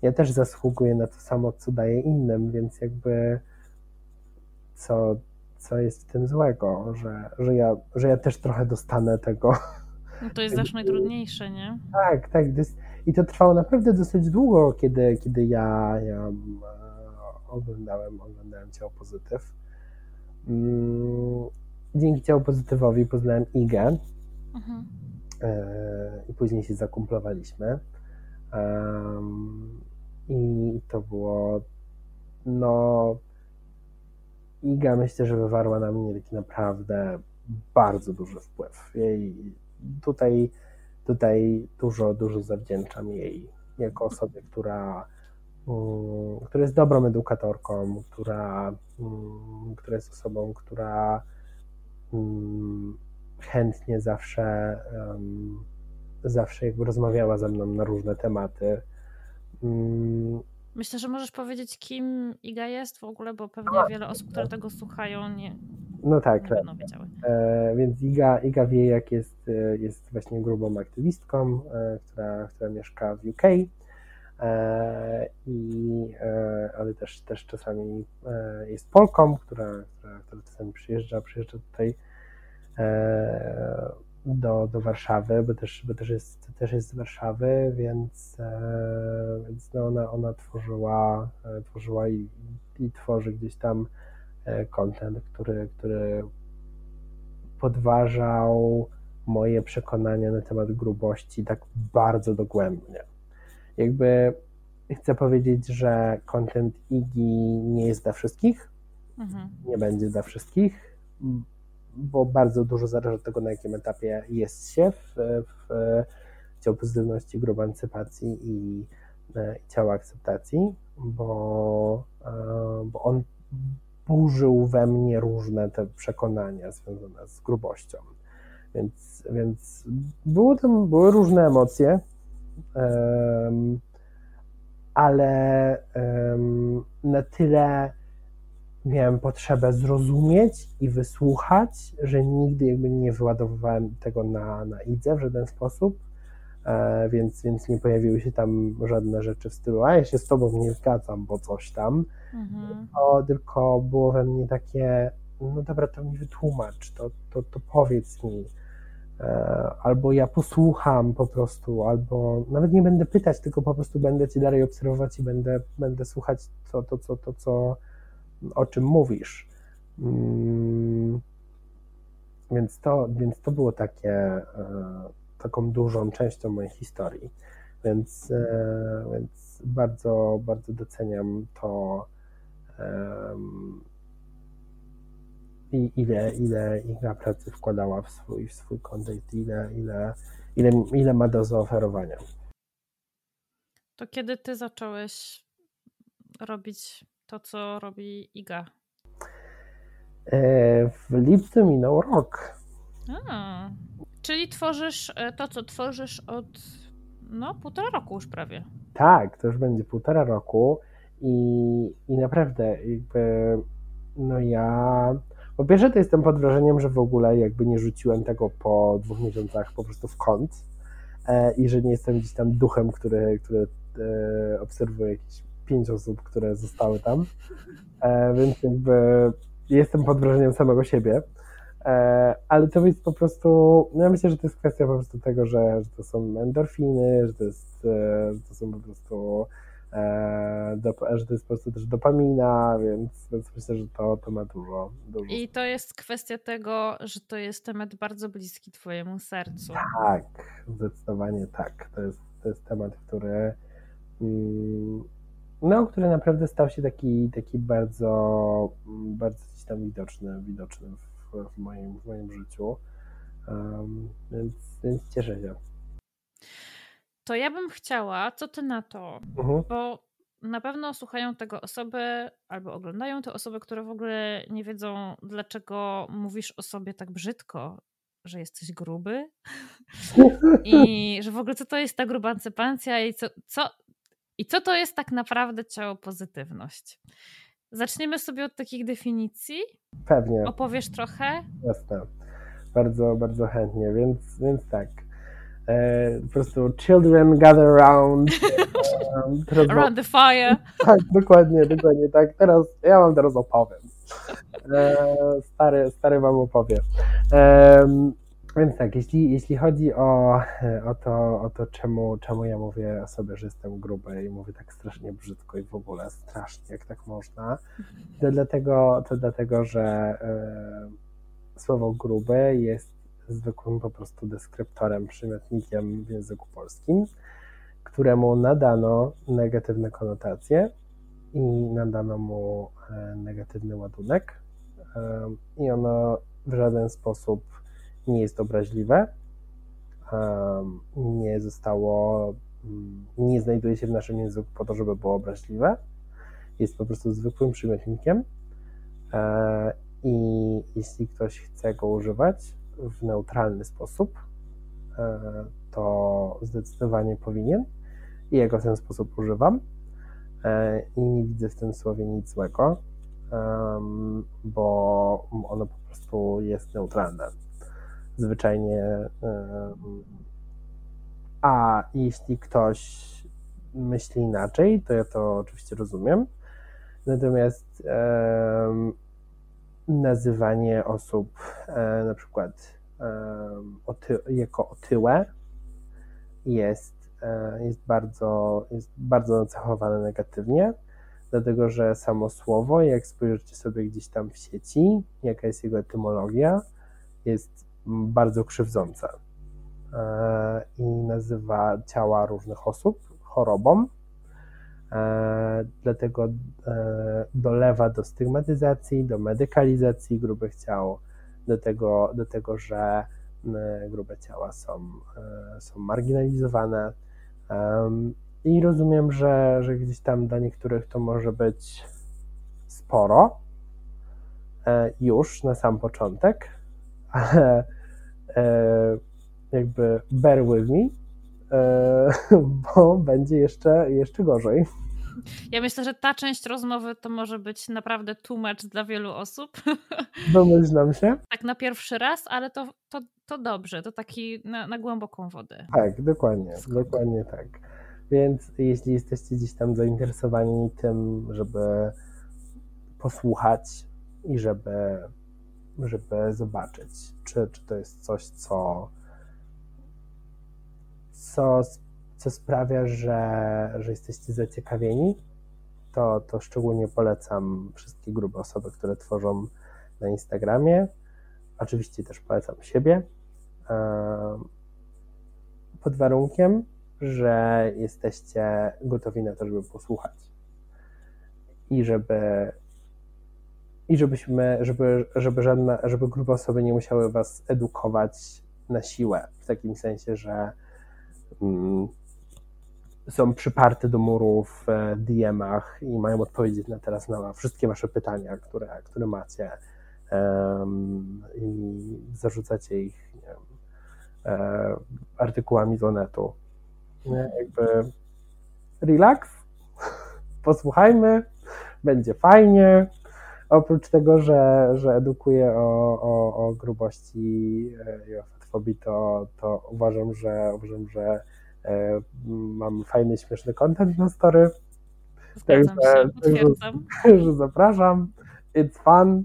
ja też zasługuję na to samo, co daję innym, więc jakby co, co jest w tym złego, że, że, ja, że ja też trochę dostanę tego. No to jest zawsze najtrudniejsze, nie? Tak, tak. I to trwało naprawdę dosyć długo, kiedy, kiedy ja, ja e, oglądałem, oglądałem ciało pozytyw. Mm, dzięki ciału pozytywowi poznałem Igę mhm. E, i później się zakumplowaliśmy. I to było, no, Iga myślę, że wywarła na mnie taki naprawdę bardzo duży wpływ. Jej tutaj, tutaj dużo, dużo zawdzięczam jej jako osobie, która, um, która jest dobrą edukatorką, która, um, która jest osobą, która um, chętnie zawsze, zawsze jakby rozmawiała ze mną na różne tematy. Mm. Myślę, że możesz powiedzieć, kim Iga jest w ogóle, bo pewnie A, wiele osób, które tego słuchają, nie, no tak, nie tak. będą wiedziały. E, więc Iga, Iga wie, jak jest, e, jest właśnie grubą aktywistką, e, która, która mieszka w UK. E, i, e, ale też, też czasami e, jest Polką, która, która, która czasami przyjeżdża, przyjeżdża tutaj do, do Warszawy, bo też, bo też, jest, też jest z Warszawy, więc, e, więc no ona, ona tworzyła, e, tworzyła i, i tworzy gdzieś tam e, content, który, który podważał moje przekonania na temat grubości tak bardzo dogłębnie. Jakby chcę powiedzieć, że content Igi nie jest dla wszystkich, mhm. nie będzie dla wszystkich, bo bardzo dużo zależy od tego, na jakim etapie jest się w, w ciał pozytywności, grubancypacji i, e, i ciała akceptacji, bo, e, bo on burzył we mnie różne te przekonania związane z grubością. Więc, więc było tam, były różne emocje, um, ale um, na tyle miałem potrzebę zrozumieć i wysłuchać, że nigdy jakby nie wyładowywałem tego na, na idze w żaden sposób, e, więc, więc nie pojawiły się tam żadne rzeczy w stylu, a ja się z tobą nie zgadzam, bo coś tam, mhm. to tylko było we mnie takie, no dobra, to mi wytłumacz, to, to, to powiedz mi, e, albo ja posłucham po prostu, albo nawet nie będę pytać, tylko po prostu będę cię dalej obserwować i będę, będę słuchać to, to, to, to, co o czym mówisz. Mm, więc to, więc to było takie, e, taką dużą częścią mojej historii. Więc, e, więc bardzo, bardzo doceniam to, i ile, ile Iga pracy wkładała w swój, w swój content, ile, ile, ile, ile ma do zaoferowania. To kiedy ty zacząłeś robić to, co robi Iga? E, w lipcu minął rok. A, czyli tworzysz e, to, co tworzysz od no, półtora roku już prawie. Tak, to już będzie półtora roku i, i naprawdę jakby no ja po pierwsze to jestem pod wrażeniem, że w ogóle jakby nie rzuciłem tego po dwóch miesiącach po prostu w kąt e, i że nie jestem gdzieś tam duchem, który, który e, obserwuje jakieś pięć osób, które zostały tam, e, więc jakby jestem pod wrażeniem samego siebie. E, ale to jest po prostu, no ja myślę, że to jest kwestia po prostu tego, że, że to są endorfiny, że to, jest, e, to są po prostu e, do, że to jest po prostu też dopamina, więc, więc myślę, że to, to ma dużo, dużo. I to jest kwestia tego, że to jest temat bardzo bliski twojemu sercu. Tak, zdecydowanie tak. To jest, to jest temat, który mm, no, który naprawdę stał się taki, taki bardzo, bardzo gdzieś tam widoczny, widoczny w, w, moim, w moim życiu. Um, więc, więc cieszę się. To ja bym chciała, co ty na to? Mhm. Bo na pewno słuchają tego osoby albo oglądają te osoby, które w ogóle nie wiedzą, dlaczego mówisz o sobie tak brzydko, że jesteś gruby i że w ogóle co to jest ta gruba ancypancja i co, co, i co to jest tak naprawdę ciało pozytywność. Zaczniemy sobie od takich definicji. Pewnie. Opowiesz trochę? Jasne. Bardzo, bardzo chętnie, więc, więc tak. E, po prostu children gather around. E, around the fire. Tak, dokładnie, dokładnie tak. Teraz ja wam teraz opowiem. E, stary, stary wam opowie. E, więc tak, jeśli, jeśli chodzi o, o, to, o to czemu, czemu ja mówię o sobie, że jestem gruby i mówię tak strasznie brzydko i w ogóle strasznie, jak tak można, to dlatego, to dlatego że e, słowo gruby jest zwykłym po prostu deskryptorem, przymiotnikiem w języku polskim, któremu nadano negatywne konotacje i nadano mu e, negatywny ładunek e, i ono w żaden sposób nie jest obraźliwe, nie zostało, mm, nie znajduje się w naszym języku po to, żeby było obraźliwe. Jest po prostu zwykłym przymiotnikiem e, i jeśli ktoś chce go używać w neutralny sposób, e, to zdecydowanie powinien i ja go w ten sposób używam e, i nie widzę w tym słowie nic złego, bo ono po prostu jest neutralne zwyczajnie. A jeśli ktoś myśli inaczej, to ja to oczywiście rozumiem. Natomiast nazywanie osób e, na przykład jako otyłe jest, e, jest, bardzo, jest bardzo nacechowane negatywnie, dlatego że samo słowo, jak spojrzycie sobie gdzieś tam w sieci, jaka jest jego etymologia, jest bardzo krzywdzące e, i nazywa ciała różnych osób chorobą. E, dlatego e, dolewa do stygmatyzacji, do medykalizacji grubych ciał, do tego, do tego że grube ciała są, są marginalizowane. I rozumiem, że, że gdzieś tam dla niektórych to może być sporo już na sam początek, ale e, jakby bear with me, e, bo będzie jeszcze, jeszcze gorzej. Ja myślę, że ta część rozmowy to może być naprawdę tłumacz dla wielu osób. Domyślam się. Tak na pierwszy raz, ale to, to, to dobrze, to taki na, na głęboką wodę. Tak, dokładnie, dokładnie tak. Więc jeśli jesteście gdzieś tam zainteresowani tym, żeby posłuchać i żeby żeby zobaczyć, czy, czy to jest coś, co, co, co sprawia, że, że jesteście zaciekawieni, to, to szczególnie polecam wszystkie grube osoby, które tworzą na Instagramie. Oczywiście też polecam siebie. Pod warunkiem, że jesteście gotowi na to, żeby posłuchać i żeby i żebyśmy, żeby, żeby, żadna, żeby grube osoby nie musiały was edukować na siłę, w takim sensie, że mm, są przyparte do murów w DM-ach i mają odpowiedzieć na teraz na wszystkie wasze pytania, które, które macie um, i zarzucacie ich nie wiem, e, artykułami z Onetu. Nie? Jakby relax, posłuchajmy, będzie fajnie, oprócz tego, że, że edukuję o, o, o grubości i o fatfobii, to, to uważam, że uważam, że e, mam fajny, śmieszny content na story. Zgadzam się, potwierdzam. Że zapraszam. It's fun.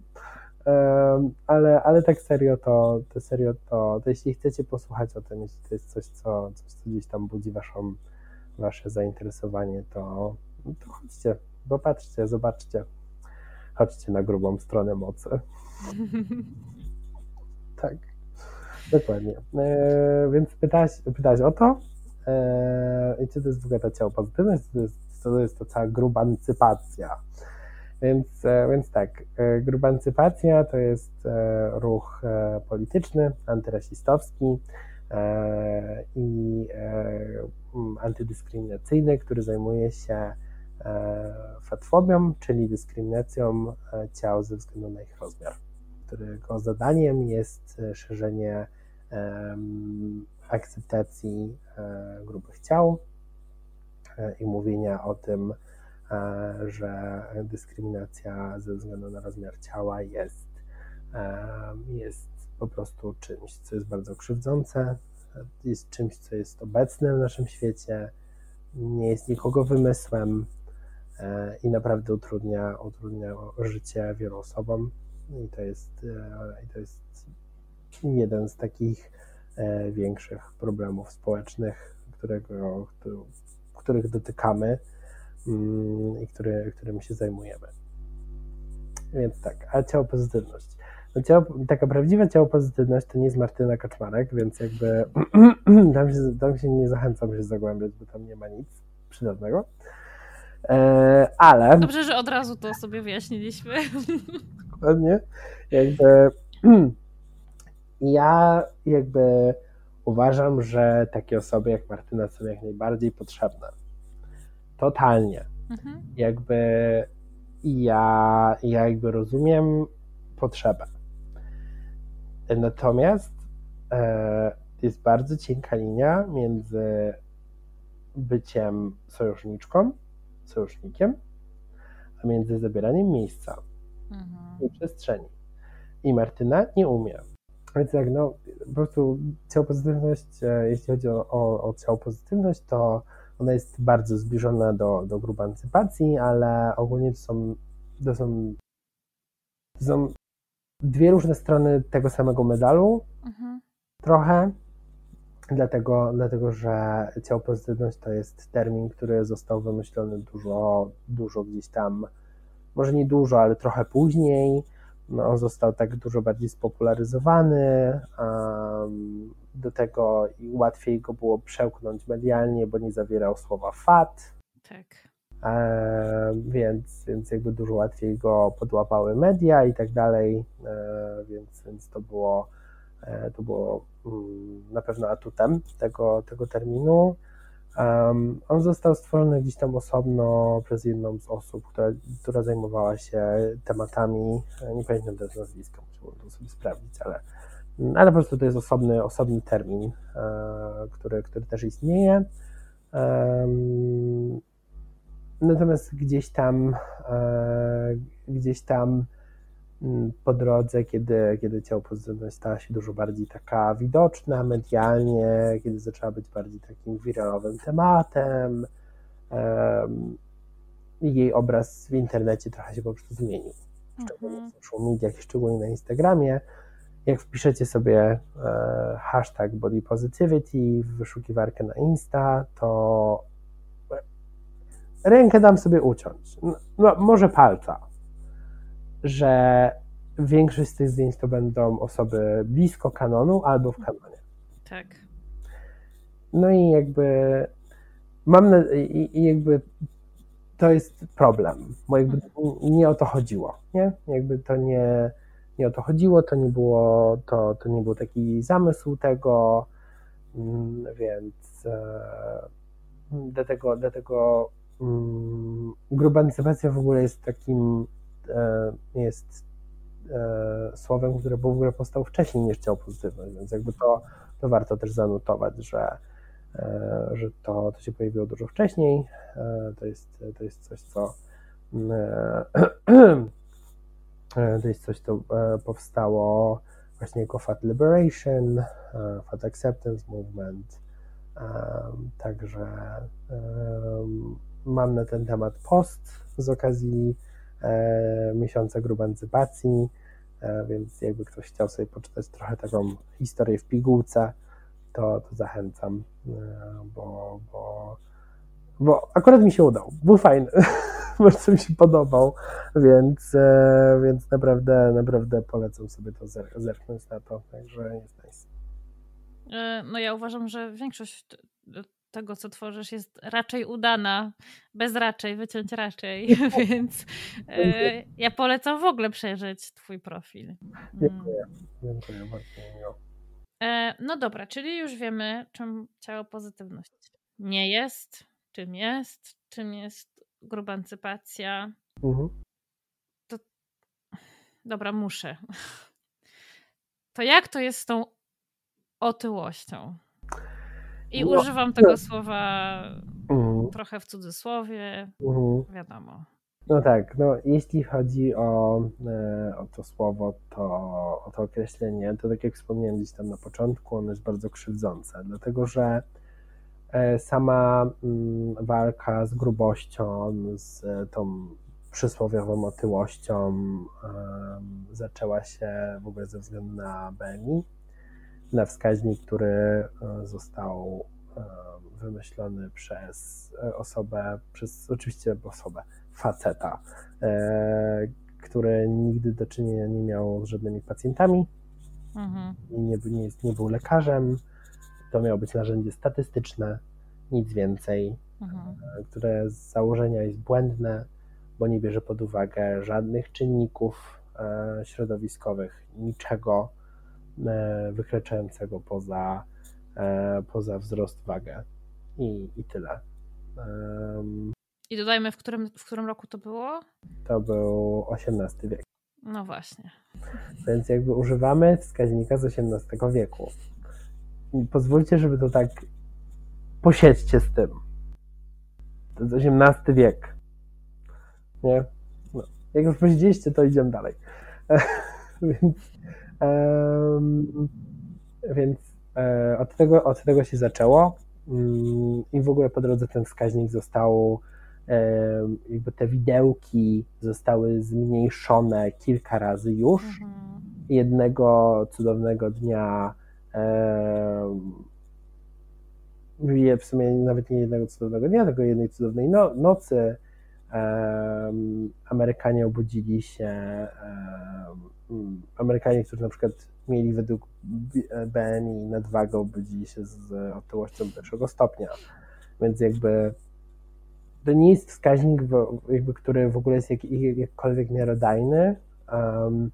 ale, ale tak serio to, to serio to, to jeśli chcecie posłuchać o tym, jeśli to jest coś, co, coś, co gdzieś tam budzi waszą, wasze zainteresowanie, to, to chodźcie, popatrzcie, zobaczcie. Chodźcie na grubą stronę mocy. tak, dokładnie. E, więc pytałaś, pytałaś o to, e, i co to jest w ogóle ta ciało pozytywność, to jest, to jest to cała grubancypacja. Więc, e, więc tak, e, grubancypacja to jest e, ruch polityczny, antyrasistowski i antydyskryminacyjny, który zajmuje się fatfobią, czyli dyskryminacją ciał ze względu na ich rozmiar, którego zadaniem jest szerzenie akceptacji grubych ciał i mówienia o tym, że dyskryminacja ze względu na rozmiar ciała jest, jest po prostu czymś, co jest bardzo krzywdzące, jest czymś, co jest obecne w naszym świecie, nie jest nikogo wymysłem e, i naprawdę utrudnia, utrudnia życie wielu osobom. I to jest, e, i to jest jeden z takich e, większych problemów społecznych, którego, których dotykamy Mm, i który, którym się zajmujemy. Więc tak, a ciało pozytywność. No ciało, taka prawdziwa ciało pozytywność to nie jest Martyna Kaczmarek, więc jakby tam się, tam się nie zachęcam się zagłębiać, bo tam nie ma nic przydatnego. E, ale. Dobrze, że od razu to sobie wyjaśniliśmy. Dokładnie. Jakby ja jakby uważam, że takie osoby jak Martyna są jak najbardziej potrzebne Totalnie. Mhm. Jakby ja, ja jakby rozumiem potrzebę. Natomiast e, jest bardzo cienka linia między byciem sojuszniczką, sojusznikiem, a między zabieraniem miejsca mhm. i przestrzeni. I Martyna nie umie. Więc tak, no, po prostu ciało pozytywność, e, jeśli chodzi o, o, o ciało pozytywność, to ona jest bardzo zbliżona do, do grubancypacji, ale ogólnie to są, to są, to są dwie różne strony tego samego medalu. Mhm. Trochę. Dlatego, dlatego, że ciało pozytywność to jest termin, który został wymyślony dużo, dużo gdzieś tam, może nie dużo, ale trochę później. No, on został tak dużo bardziej spopularyzowany. Um, do tego i łatwiej go było przełknąć medialnie, bo nie zawierał słowa fat. Tak. E, więc, więc jakby dużo łatwiej go podłapały media i tak dalej, e, więc, więc to było, to było mm, na pewno atutem tego, tego terminu. Um, on został stworzony gdzieś tam osobno przez jedną z osób, która, która zajmowała się tematami, e, nie pamiętam teraz nazwiska, musiałbym to sobie sprawdzić, ale ale po prostu to jest osobny, osobny termin, e, który, który też istnieje. Natomiast gdzieś tam, e, gdzieś tam mm, po drodze, kiedy, kiedy ciało pozytywność stała się dużo bardziej taka widoczna medialnie, kiedy zaczęła być bardziej takim wiralowym tematem, jej obraz w internecie trochę się po prostu zmienił. Szczególnie w mhm. social mediach, szczególnie na Instagramie jak wpiszecie sobie e, hashtag body positivity w wyszukiwarkę na Insta, to rękę dam sobie uciąć. No, no, może palca, że większość z tych zdjęć to będą osoby blisko kanonu albo w kanonie. Tak. No i jakby mam na, i, i jakby to jest problem, bo jakby nie o to chodziło, nie? Jakby to nie nie o to chodziło, to nie było, to, to nie był taki zamysł tego, mm, więc e, dlatego, dlatego um, grubancypacja w ogóle jest takim, jest e, słowem, które w ogóle powstało wcześniej niż ciało pozytywność, więc jakby to, to warto też zanotować, że, że to, to się pojawiło dużo wcześniej, to jest, to jest coś, co mm, E, to jest coś, co e, powstało właśnie jako Fat Liberation, e, Fat Acceptance Movement. Także mam na ten temat post z okazji miesiąca grubancypacji, więc jakby ktoś chciał sobie poczytać trochę taką historię w pigułce, to, to zachęcam, bo, bo bo akurat mi się udał. Był fajny. Bardzo mi się podobał, więc, e, więc naprawdę, naprawdę polecam sobie to zerknąć na to, także jest nice. E, no ja uważam, że większość tego, co tworzysz, jest raczej udana, bez raczej, wyciąć raczej, więc e, ja polecam w ogóle przejrzeć twój profil. Dziękuję, dziękuję bardzo. No dobra, czyli już wiemy, czym ciało pozytywność nie jest, czym jest, czym jest grubancypacja. Mhm. To dobra, muszę. To jak to jest z tą otyłością? I no, używam tego no. słowa mhm. trochę w cudzysłowie, mhm. wiadomo. No tak, no jeśli chodzi o, e, o to słowo, to o to określenie, to tak jak wspomniałem gdzieś tam na początku, ono jest bardzo krzywdzące, dlatego że E, sama mm, walka z grubością, z tą przysłowiową otyłością zaczęła się w ogóle ze względu na BMI, na wskaźnik, który e, został wymyślony przez osobę, przez oczywiście osobę, faceta, e, który nigdy do czynienia nie miał z żadnymi pacjentami mhm. i nie, nie, nie był lekarzem, to miało być narzędzie statystyczne, nic więcej, mhm. E, które z założenia jest błędne, bo nie bierze pod uwagę żadnych czynników e, środowiskowych, niczego e, wykraczającego poza, poza wzrost wagę i, i tyle. I dodajmy, w którym, w którym roku to było? To był XVIII wiek. No właśnie. Więc jakby używamy wskaźnika z XVIII wieku pozwólcie, żeby to tak posiedźcie z tym. To jest XVIII wiek. Nie? No. Jak już powiedzieliście, to idziemy dalej. więc um, więc e, od, tego, od tego się zaczęło um, i w ogóle po drodze ten wskaźnik został jakby te widełki zostały zmniejszone kilka razy już. Mhm. Jednego cudownego dnia w sumie nawet nie jednego cudownego dnia, tylko jednej cudownej no, nocy Amerykanie obudzili się, Amerykanie, którzy na przykład mieli według BMI nadwagę, obudzili się z otyłością pierwszego stopnia. Więc jakby to nie jest wskaźnik, jakby, który w ogóle jest jak, jakkolwiek miarodajny. Um,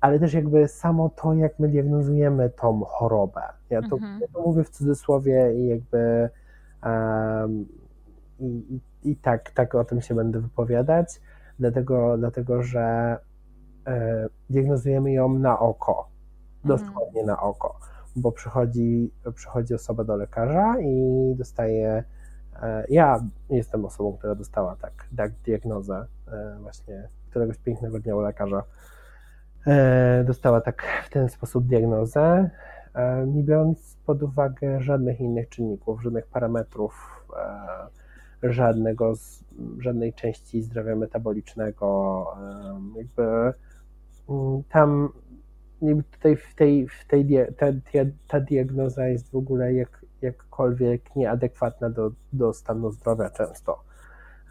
ale też jakby samo to, jak my diagnozujemy tą chorobę. Ja to, mhm. ja to mówię w cudzysłowie i jakby um, i, i, tak, tak o tym się będę wypowiadać, dlatego, dlatego że diagnozujemy ją na oko, dosłownie mhm. na oko, bo przychodzi, przychodzi osoba do lekarza i dostaje e, ja jestem osobą, która dostała tak, tak diagnozę e, właśnie któregoś pięknego dnia u lekarza E, dostała tak w ten sposób diagnozę, e, nie biorąc pod uwagę żadnych innych czynników, żadnych parametrów, e, żadnego, żadnej części zdrowia metabolicznego. Jakby tam tutaj w tej, w tej ta, ta diagnoza jest w ogóle jak, jakkolwiek nieadekwatna do, do stanu zdrowia często.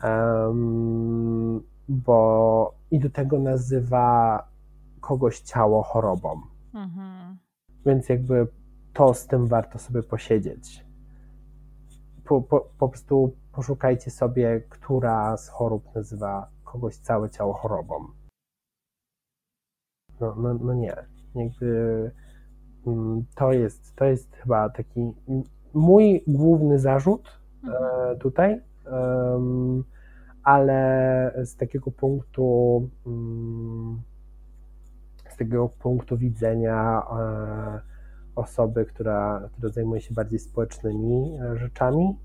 Um, bo i do tego nazywa kogoś ciało chorobą. Mhm. Więc jakby to z tym warto sobie posiedzieć. Po, po, po prostu poszukajcie sobie, która z chorób nazywa kogoś całe ciało chorobą. No, no, no nie. Jakby mm, to jest, to jest chyba taki mój główny zarzut e, mhm. tutaj, ale z takiego punktu mm, z tego punktu widzenia e, osoby, która, która zajmuje się bardziej społecznymi e, rzeczami.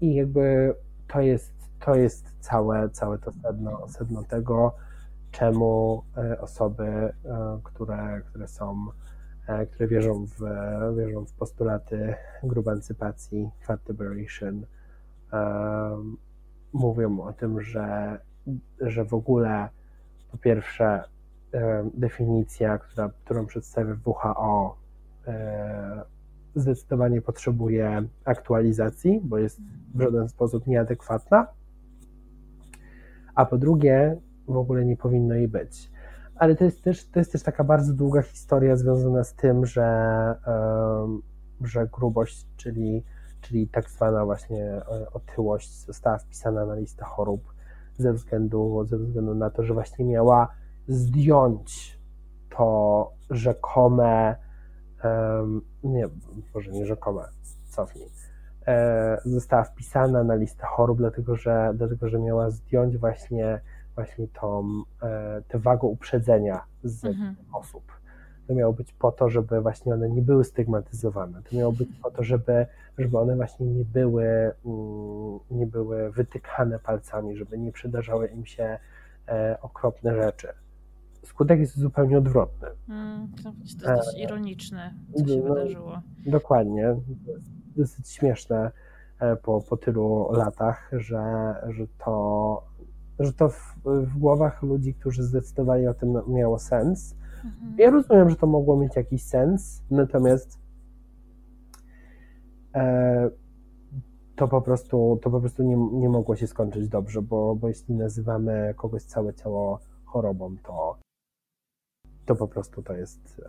I jakby to jest, to jest całe, całe to sedno, sedno tego, czemu e, osoby, które, które są, które wierzą w, wierzą w postulaty grubancypacji, fat liberation, mówią o tym, że, że w ogóle po pierwsze, definicja, która, którą przedstawia WHO, zdecydowanie potrzebuje aktualizacji, bo jest w żaden sposób nieadekwatna, a po drugie w ogóle nie powinno jej być. Ale to jest też, to jest też taka bardzo długa historia związana z tym, że, że grubość, czyli, czyli tak zwana właśnie e, otyłość została wpisana na listę chorób ze względu, ze względu na to, że właśnie miała zdjąć to rzekome, nie, może nie rzekome, cofnij, została wpisana na listę chorób, dlatego że, dlatego, że miała zdjąć właśnie, właśnie tą, e, tę wagę uprzedzenia z mhm. osób. To miało być po to, żeby właśnie one nie były stygmatyzowane. To miało być po to, żeby, żeby one właśnie nie były, mm, nie były wytykane palcami, żeby nie przydarzały im się e, okropne rzeczy skutek jest zupełnie odwrotny. Mm, to jest dość e, ironiczne, co się no, wydarzyło. Dokładnie. Dosyć śmieszne e, po, po tylu latach, że, że to, że to w, w głowach ludzi, którzy zdecydowali o tym, miało sens. Mhm. Ja rozumiem, że to mogło mieć jakiś sens, natomiast e, to po prostu, to po prostu nie, nie mogło się skończyć dobrze, bo, bo jeśli nazywamy kogoś całe ciało chorobą, to to po prostu to jest,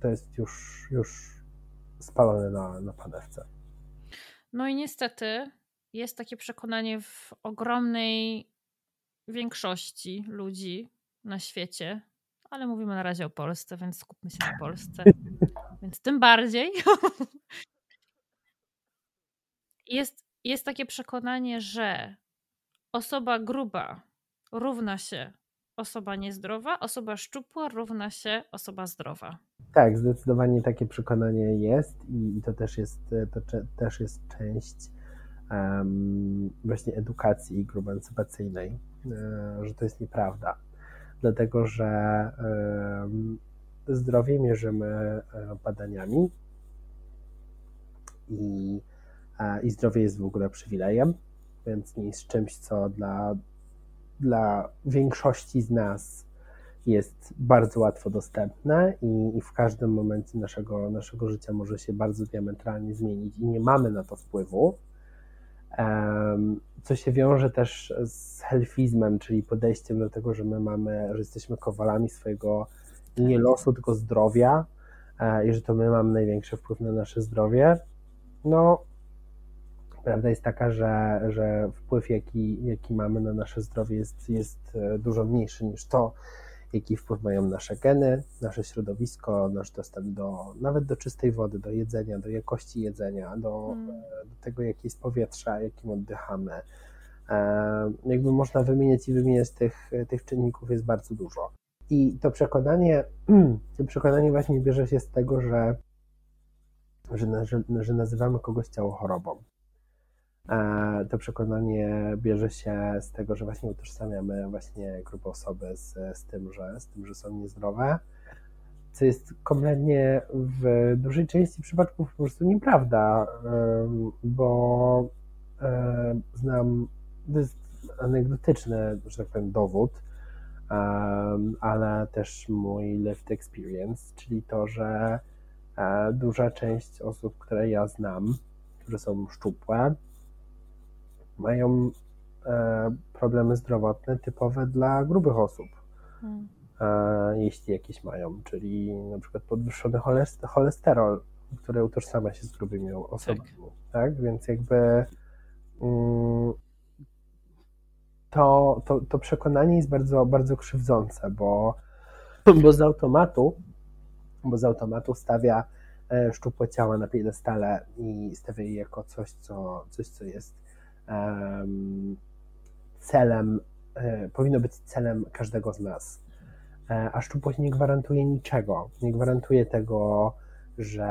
to jest już, już spalone na, na panewce. No i niestety jest takie przekonanie w ogromnej większości ludzi na świecie, ale mówimy na razie o Polsce, więc skupmy się na Polsce. więc tym bardziej jest, jest takie przekonanie, że osoba gruba równa się osoba niezdrowa, osoba szczupła równa się osoba zdrowa. Tak, zdecydowanie takie przekonanie jest i to też jest, to też jest część um, właśnie edukacji grubancypacyjnej, e, że to jest nieprawda. Dlatego, że um, zdrowie mierzymy e, badaniami i, i zdrowie jest w ogóle przywilejem, więc nie jest czymś, co dla dla większości z nas jest bardzo łatwo dostępne i, i, w każdym momencie naszego, naszego życia może się bardzo diametralnie zmienić i nie mamy na to wpływu. Co się wiąże też z helfizmem, czyli podejściem do tego, że my mamy, że jesteśmy kowalami swojego nie losu, tylko zdrowia e, i że to my mamy największy wpływ na nasze zdrowie. No, Prawda jest taka, że, że wpływ, jaki, jaki mamy na nasze zdrowie, jest, jest e, dużo mniejszy niż to, jaki wpływ mają nasze geny, nasze środowisko, nasz dostęp do nawet do czystej wody, do jedzenia, do jakości jedzenia, do, hmm. Do tego, jakie jest powietrze, jakim oddychamy. E, jakby można wymieniać i wymieniać tych, tych czynników jest bardzo dużo. I to przekonanie, to przekonanie właśnie bierze się z tego, że, że, że, że nazywamy kogoś ciało chorobą. E, to przekonanie bierze się z tego, że właśnie utożsamiamy właśnie grupę osoby z, z, tym, że, z tym, że są niezdrowe, co jest kompletnie w dużej części przypadków po prostu nieprawda, bo znam, to jest anegdotyczny, że tak powiem, dowód, ale też mój lived experience, czyli to, że e, duża część osób, które ja znam, które są szczupłe, mają e, problemy zdrowotne typowe dla grubych osób. Hmm. E, jeśli jakieś mają, czyli na przykład podwyższony cholesterol, który utożsamia się z grubymi osobami. Tak, tak? więc jakby mm, to, to, to przekonanie jest bardzo, bardzo krzywdzące, bo, bo z automatu bo z automatu stawia e, szczupłe ciała na piedestale i stawia je jako coś, co, coś, co jest celem, e, powinno być celem każdego z nas. E, a szczupłość nie gwarantuje niczego. Nie gwarantuje tego, że,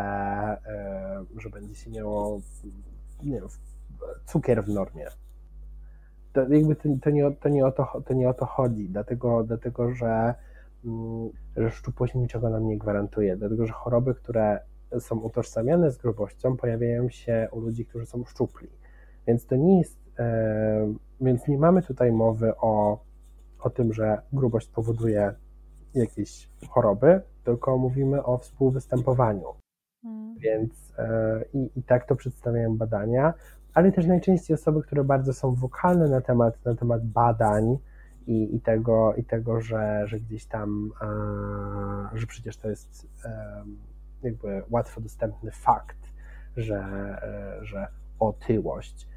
e, że będzie się miało nie wiem, cukier w normie. To, jakby to, to, nie, to, nie o to, to nie o to chodzi, dlatego, dlatego że, mm, że szczupłość niczego nam nie gwarantuje, dlatego że choroby, które są utożsamiane z grubością, pojawiają się u ludzi, którzy są szczupli. Więc to nie jest, e, więc nie mamy tutaj mowy o, o tym, że grubość powoduje jakieś choroby, tylko mówimy o współwystępowaniu. Mm. Więc e, i, i tak to przedstawiają badania, ale też najczęściej osoby, które bardzo są wokalne na temat, na temat badań i, i, tego, i tego, że, że gdzieś tam, e, że przecież to jest e, jakby łatwo dostępny fakt, że, e, że otyłość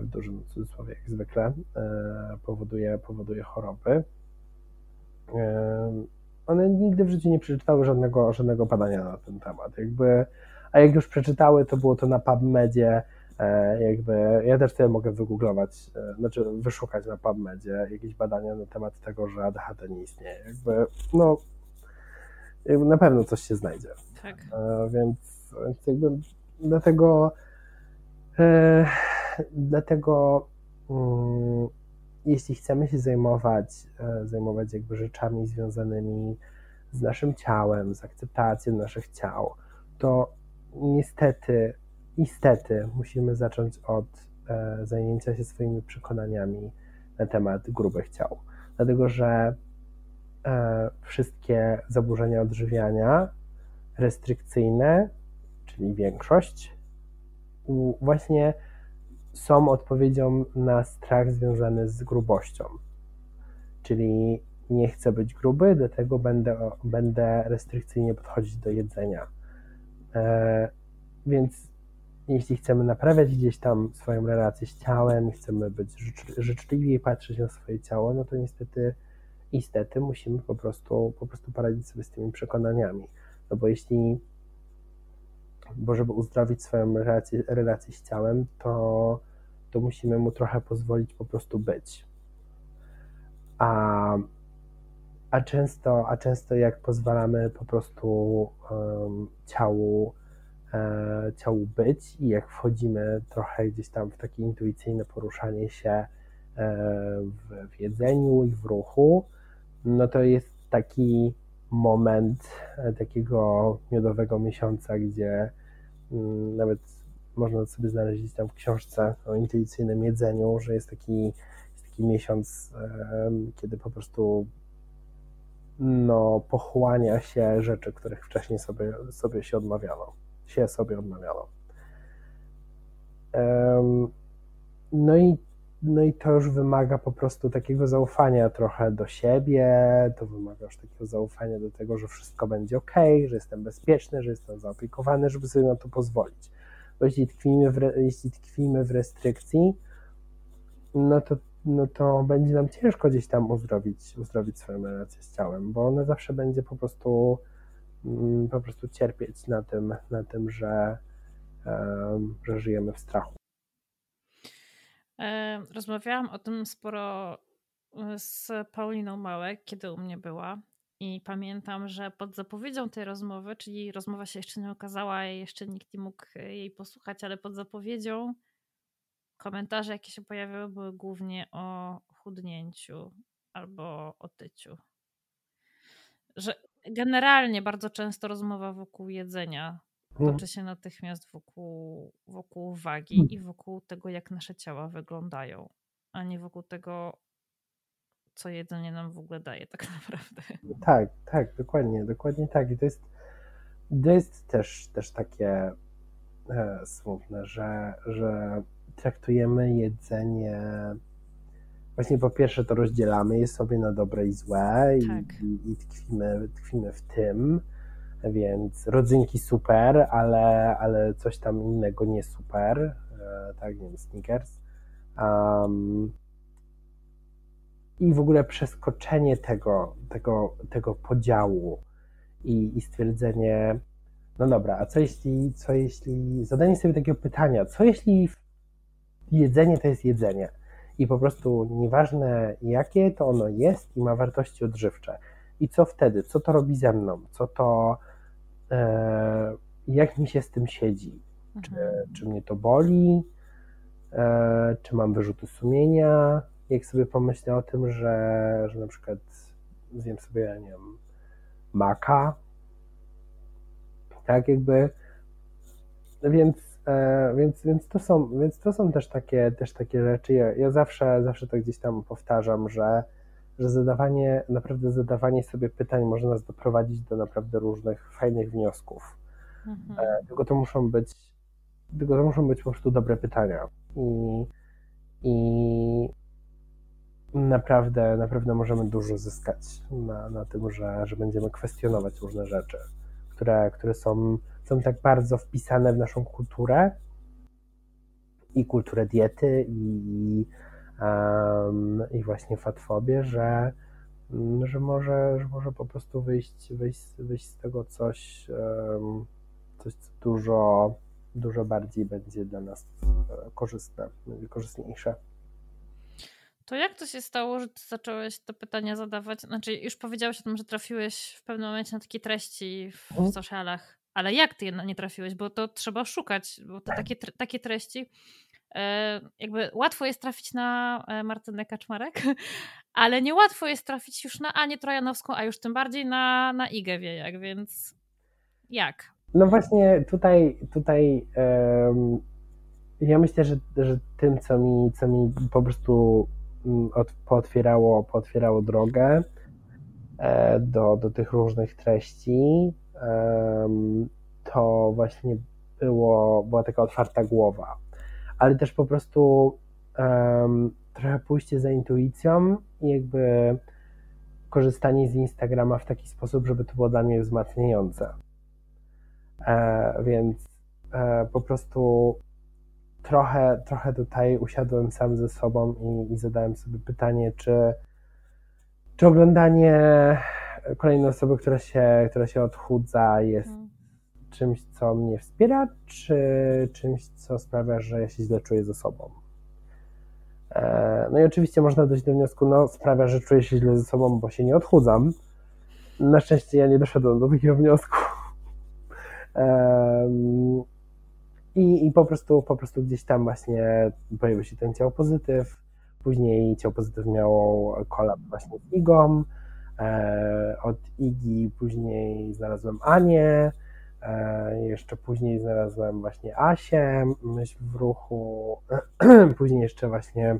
w dużym cudzysłowie jak zwykle e, powoduje, powoduje choroby. One nigdy w życiu nie przeczytały żadnego, żadnego badania na ten temat. Jakby, a jak już przeczytały, to było to na PubMedzie, jakby ja też sobie mogę wygooglować, znaczy wyszukać na PubMedzie jakieś badania na temat tego, że ADHD nie istnieje. Jakby, no, jakby na pewno coś się znajdzie. Tak. Więc, więc jakby dlatego E, dlatego mm, jeśli chcemy się zajmować, e, zajmować jakby rzeczami związanymi z naszym ciałem, z akceptacją naszych ciał, to niestety, niestety musimy zacząć od e, zajęcia się swoimi przekonaniami na temat grubych ciał. Dlatego, że wszystkie zaburzenia odżywiania restrykcyjne, czyli większość, właśnie są odpowiedzią na strach związany z grubością. Czyli nie chcę być gruby, dlatego będę, będę restrykcyjnie podchodzić do jedzenia. E, więc jeśli chcemy naprawiać gdzieś tam swoją relację z ciałem, chcemy być życzliwi patrzeć na swoje ciało, no to niestety, niestety musimy po prostu, po prostu poradzić sobie z tymi przekonaniami. No bo jeśli bo żeby uzdrowić swoją relację, relację z ciałem, to, to musimy mu trochę pozwolić po prostu być. A, a, często, a często jak pozwalamy po prostu um, ciału, e, ciału być i jak wchodzimy trochę gdzieś tam w takie intuicyjne poruszanie się e, w, w jedzeniu i w ruchu, no to jest taki moment e, takiego miodowego miesiąca, gdzie nawet można sobie znaleźć tam w książce o intuicyjnym jedzeniu, że jest taki, jest taki miesiąc, kiedy po prostu no, pochłania się rzeczy, których wcześniej sobie, sobie się odmawiano, się sobie odmawiano. No i, no i to już wymaga po prostu takiego zaufania trochę do siebie, to wymaga już takiego zaufania do tego, że wszystko będzie ok, że jestem bezpieczny, że jestem zaopiekowany, żeby sobie na to pozwolić. Bo jeśli tkwimy w, jeśli tkwimy w restrykcji, no to, no to będzie nam ciężko gdzieś tam uzdrowić, uzdrowić swoją relację z ciałem, bo ona zawsze będzie po prostu mm, po prostu cierpieć na tym, na tym że, że żyjemy w strachu. E, rozmawiałam o tym sporo e, z Pauliną Małek, kiedy u mnie była. I pamiętam, że pod zapowiedzią tej rozmowy, czyli rozmowa się jeszcze nie okazała, jeszcze nikt nie mógł jej posłuchać, ale pod zapowiedzią komentarze, jakie się pojawiały, były głównie o chudnięciu albo o tyciu. Że generalnie bardzo często rozmowa wokół jedzenia. Toczy się natychmiast wokół, wokół wagi hmm. i wokół tego, jak nasze ciała wyglądają, a nie wokół tego, co jedzenie nam w ogóle daje tak naprawdę. Tak, tak, dokładnie, dokładnie tak. I to jest, to jest też, też takie e, smutne, że, że traktujemy jedzenie właśnie po pierwsze to rozdzielamy je sobie na dobre i złe tak. i, i tkwimy, tkwimy w tym, więc rodzynki super, ale, ale coś tam innego nie super, e, tak, nie wiem, Snickers. Um, I w ogóle przeskoczenie tego, tego, tego podziału i, i stwierdzenie, no dobra, a co jeśli, co jeśli, zadanie sobie takiego pytania, co jeśli jedzenie to jest jedzenie i po prostu nieważne jakie to ono jest i ma wartości odżywcze. I co wtedy? Co to robi ze mną? Co to, jak mi się z tym siedzi. Czy, mhm. czy mnie to boli, e, czy mam wyrzuty sumienia. Jak sobie pomyślę o tym, że, że na przykład zjem sobie, nie wiem, maka, tak jakby, więc, e, więc, więc, to są, więc to są też takie, też takie rzeczy. Ja, ja zawsze, zawsze to gdzieś tam powtarzam, że że zadawanie, naprawdę zadawanie sobie pytań może nas doprowadzić do naprawdę różnych fajnych wniosków. Mhm. Tylko to muszą być tylko to muszą być po prostu dobre pytania. I, i naprawdę, naprawdę możemy dużo zyskać na, na tym, że, że będziemy kwestionować różne rzeczy, które, które są, są tak bardzo wpisane w naszą kulturę i kulturę diety i, um, i właśnie fatfobię, że, że, może, że może po prostu wyjść, wyjść, wyjść z tego coś, um, coś co dużo, dużo bardziej będzie dla nas e, korzystne, korzystniejsze. To jak to się stało, że ty zacząłeś te pytania zadawać? Znaczy, już powiedziałeś o tym, że trafiłeś w pewnym momencie na takie treści w mhm. socialach, ale jak ty nie trafiłeś? Bo to trzeba szukać, bo to takie, takie treści, jakby łatwo jest trafić na e, Martynę Kaczmarek, ale niełatwo jest trafić już na Anię Trojanowską, a już tym bardziej na, na Igę Wiejak, więc jak? No właśnie tutaj, tutaj um, ja myślę, że, że tym, co mi, co mi po prostu Mm, od, pootwierało, pootwierało drogę e, do, do tych różnych treści, to właśnie było, była taka otwarta głowa, ale też po prostu um, trochę pójście za intuicją i jakby korzystanie z Instagrama w taki sposób, żeby to było dla mnie wzmacniające. E, więc e, po prostu trochę, trochę tutaj usiadłem sam ze sobą i, i zadałem sobie pytanie, czy, czy oglądanie kolejnej osoby, która się, która się odchudza, jest hmm. Czymś, co mnie wspiera, czy czymś, co sprawia, że ja się źle czuję ze sobą. E, no i oczywiście można dojść do wniosku, no sprawia, że czuję się źle ze sobą, bo się nie odchudzam. Na szczęście ja nie doszedłem do takiego wniosku. I, I po prostu po prostu gdzieś tam właśnie pojawił się ten ciało pozytyw. Później ciało pozytyw miało kolab właśnie z Igą. E, od Igi później znalazłem Anię. E, jeszcze później znalazłem właśnie Asię, myśl w ruchu. później jeszcze właśnie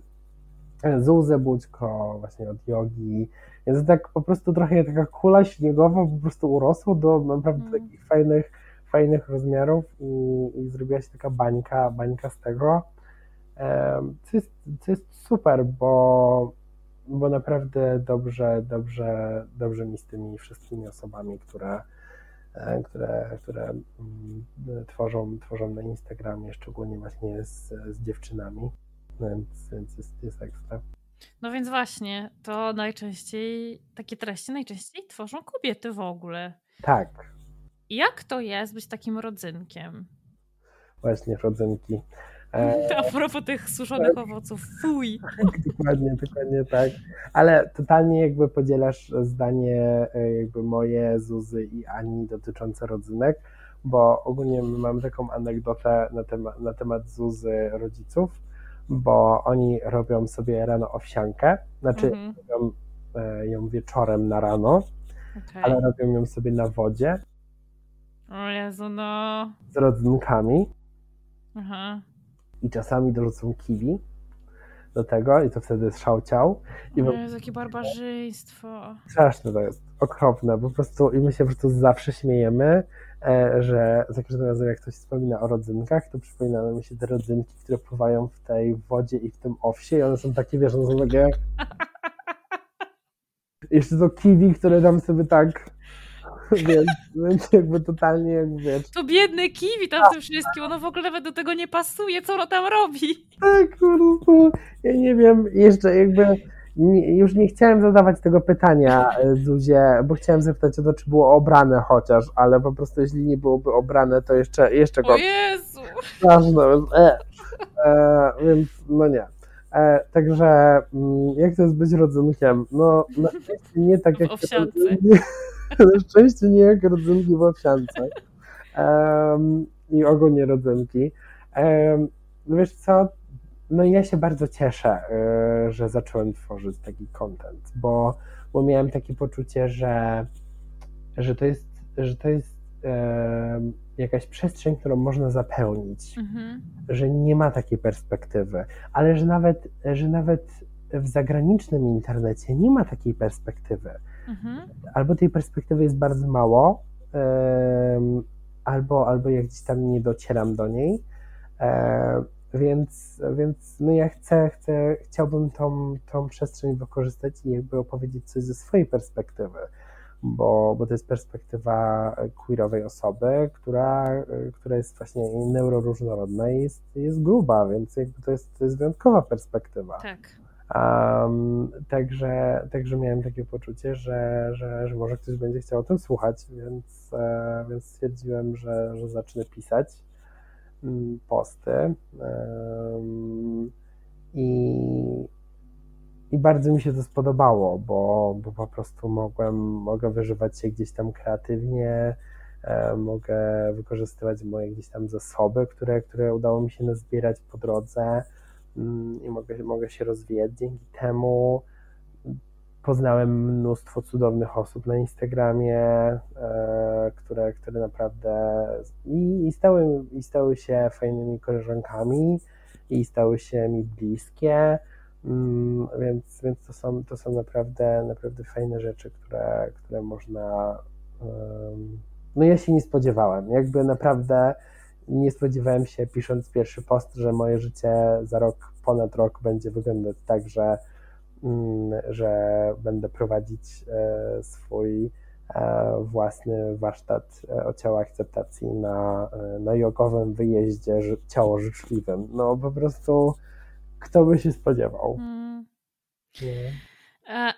Zuzę Budźko, właśnie od jogi. Więc tak po prostu trochę taka kula śniegowa po prostu urosło do naprawdę mm. takich fajnych fajnych rozmiarów i, i zrobiła się taka bańka, bańka z tego, co jest, co jest super, bo, bo naprawdę dobrze, dobrze, dobrze mi z tymi wszystkimi osobami, które, e, które, które mm, tworzą, tworzą na Instagramie, szczególnie właśnie z, z dziewczynami, więc, więc jest, jest ekstra. No więc właśnie, to najczęściej, takie treści najczęściej tworzą kobiety w ogóle. Tak, jak to jest być takim rodzynkiem? Właśnie, rodzynki. E... A propos tych suszonych owoców, fuj. dokładnie, dokładnie tak. Ale totalnie jakby podzielasz zdanie e, jakby moje, Zuzy i Ani dotyczące rodzynek, bo ogólnie mam taką anegdotę na temat, na temat Zuzy rodziców, bo oni robią sobie rano owsiankę, znaczy mhm. robią e, ją wieczorem na rano, okay. ale robią ją sobie na wodzie o Jezu, no. Z rodzynkami. Aha. I czasami dorzucą kiwi do tego i to wtedy jest szałciał. I o Jezu, jakie barbarzyństwo. Straszne to jest, okropne. Po prostu i my się po prostu zawsze śmiejemy, e, że za każdym razem jak ktoś wspomina o rodzynkach, to przypominają mi się te rodzynki, które pływają w tej wodzie i w tym owsie i one są takie, wiesz, one są takie... Jeszcze to kiwi, które tam sobie tak więc, więc jakby totalnie jak wiesz. To biedny kiwi tam w tym wszystkim, ono w ogóle nawet do tego nie pasuje, co ono tam robi. Tak, po prostu, ja nie wiem, jeszcze jakby nie, już nie chciałem zadawać tego pytania e, Zuzie, bo chciałem zapytać o to, czy było obrane chociaż, ale po prostu jeśli nie byłoby obrane, to jeszcze, jeszcze go... O Jezu! Ważne, e, e, więc no nie. E, także mm, jak to jest być rodzynkiem? No, no nie tak jak... W owsiance. Na szczęście nie jak rodzynki w owsiance. Um, I ogólnie rodzynki. Um, wiesz co, no ja się bardzo cieszę, y, że zacząłem tworzyć taki content, bo, bo miałem takie poczucie, że, że to jest, że to jest y, jakaś przestrzeń, którą można zapełnić, mhm. że nie ma takiej perspektywy, ale że nawet, że nawet w zagranicznym internecie nie ma takiej perspektywy. Mhm. Albo tej perspektywy jest bardzo mało, albo, albo jak gdzieś tam nie docieram do niej. E, więc, więc no ja chcę, chcę, chciałbym tą, tą przestrzeń wykorzystać i jakby opowiedzieć coś ze swojej perspektywy, bo, bo to jest perspektywa queerowej osoby, która, która jest właśnie neuroróżnorodna i jest, jest gruba, więc jakby to jest, to jest wyjątkowa perspektywa. Tak. Um, także, także miałem takie poczucie, że, że, że może ktoś będzie chciał o tym słuchać, więc, e, więc stwierdziłem, że, że zacznę pisać mm, posty. Um, i, I bardzo mi się to spodobało, bo, bo po prostu mogłem, mogę wyżywać się gdzieś tam kreatywnie, e, mogę wykorzystywać moje gdzieś tam zasoby, które, które udało mi się nazbierać po drodze i mogę, mogę się rozwijać dzięki temu. Poznałem mnóstwo cudownych osób na Instagramie, e, które, które naprawdę i, i, stały, i stały się fajnymi koleżankami i stały się mi bliskie. Mm, więc, więc to są, to są naprawdę, naprawdę fajne rzeczy, które, które można. No ja się nie spodziewałem. Jakby naprawdę nie spodziewałem się, pisząc pierwszy post, że moje życie za rok, ponad rok będzie wyglądać tak, że, mm, że będę prowadzić e, swój e, własny warsztat e, o ciała akceptacji na, na jogowym wyjeździe ciało życzliwym. No po prostu kto by się spodziewał. Hmm.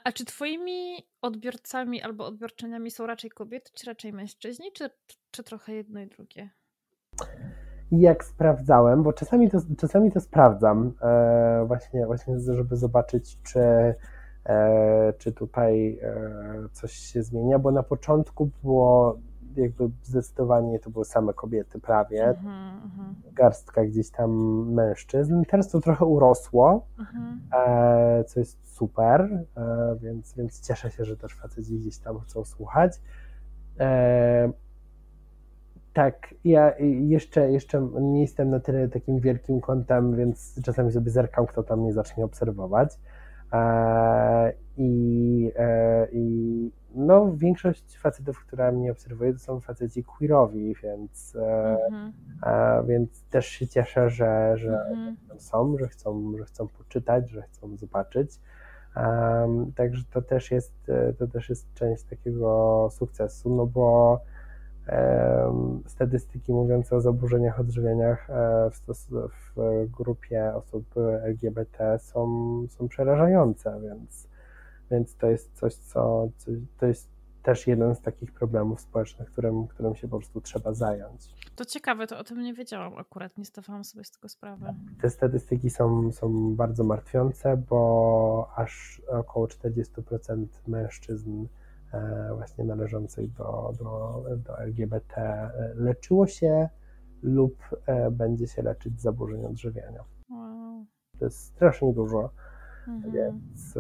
A czy twoimi odbiorcami albo odbiorczyniami są raczej kobiety, czy raczej mężczyźni, czy, czy trochę jedno i drugie? I jak sprawdzałem, bo czasami to, czasami to sprawdzam, e, właśnie, właśnie, żeby zobaczyć, czy, e, czy tutaj e, coś się zmienia, bo na początku było jakby zdecydowanie to były same kobiety prawie, -hmm. garstka gdzieś tam mężczyzn. Teraz to trochę urosło, mm -hmm. co jest super, e, więc, więc cieszę się, że też faceci gdzieś tam chcą słuchać. E, tak, ja jeszcze, jeszcze nie jestem na tyle takim wielkim kątem, więc czasami sobie zerkam, kto tam mnie zacznie obserwować. E, I, e, i no, większość facetów, która mnie obserwuje, to są faceci queerowi, więc, mm -hmm. więc też się cieszę, że, że -hmm. są, że chcą, że chcą poczytać, że chcą zobaczyć. Um, także to też jest, to też jest część takiego sukcesu, no bo statystyki mówiące o zaburzeniach odżywieniach e, w, grupie osób LGBT są, są przerażające, więc, więc to jest coś, co, to jest też jeden z takich problemów społecznych, którym, którym się po prostu trzeba zająć. To ciekawe, to o tym nie wiedziałam akurat, nie zdawałam sobie z tego sprawy. Te statystyki są, są bardzo martwiące, bo aż około 40% mężczyzn właśnie należących do, do, do LGBT e, leczyło się lub e, będzie się leczyć z zaburzeń odżywiania. Wow. To jest strasznie dużo, mhm. więc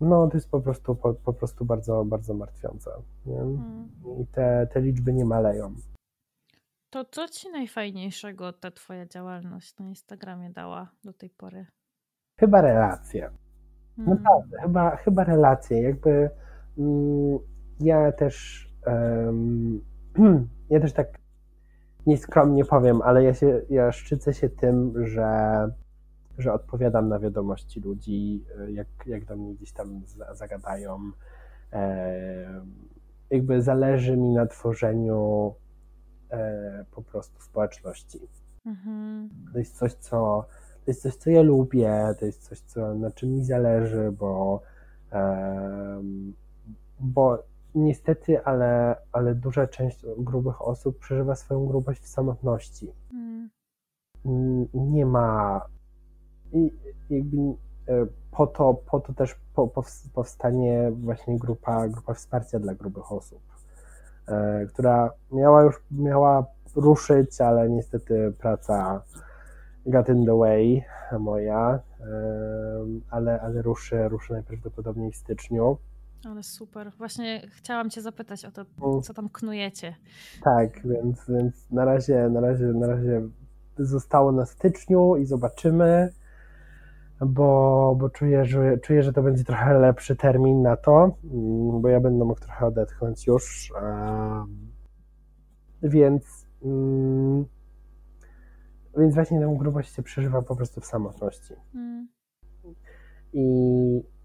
no, to jest po prostu, po, po prostu bardzo, bardzo martwiące. Mhm. I te, te liczby nie maleją. To co ci najfajniejszego ta twoja działalność na Instagramie dała do tej pory? Chyba relacje. Mhm. Naprawdę, chyba, chyba relacje. Jakby ja też ja też tak nieskromnie powiem, ale ja się ja szczycę się tym, że, że odpowiadam na wiadomości ludzi, jak, jak do mnie gdzieś tam zagadają. Jakby zależy mi na tworzeniu e, po prostu społeczności. Mhm. To jest coś, co to jest coś, co ja lubię, to jest coś, co, na czym mi zależy, bo bo niestety, ale, ale duża część grubych osób przeżywa swoją grubość w samotności. Mm. Nie ma jakby e, po to, po to też powstanie właśnie grupa, grupa wsparcia dla grubych osób, e, która miała już miała ruszyć, ale niestety praca got in the way moja, e, ale, ale ruszy, ruszy najprawdopodobniej w styczniu. Ale super. Właśnie chciałam Cię zapytać o to, co tam knujecie. Tak, więc, więc na razie, na razie, na razie zostało na styczniu i zobaczymy, bo, bo czuję, że, czuję, że to będzie trochę lepszy termin na to, mm, bo ja będę mógł trochę odetchnąć już. Więc, mm, więc właśnie tę grubość się przeżywa po prostu w samotności. Mm. I,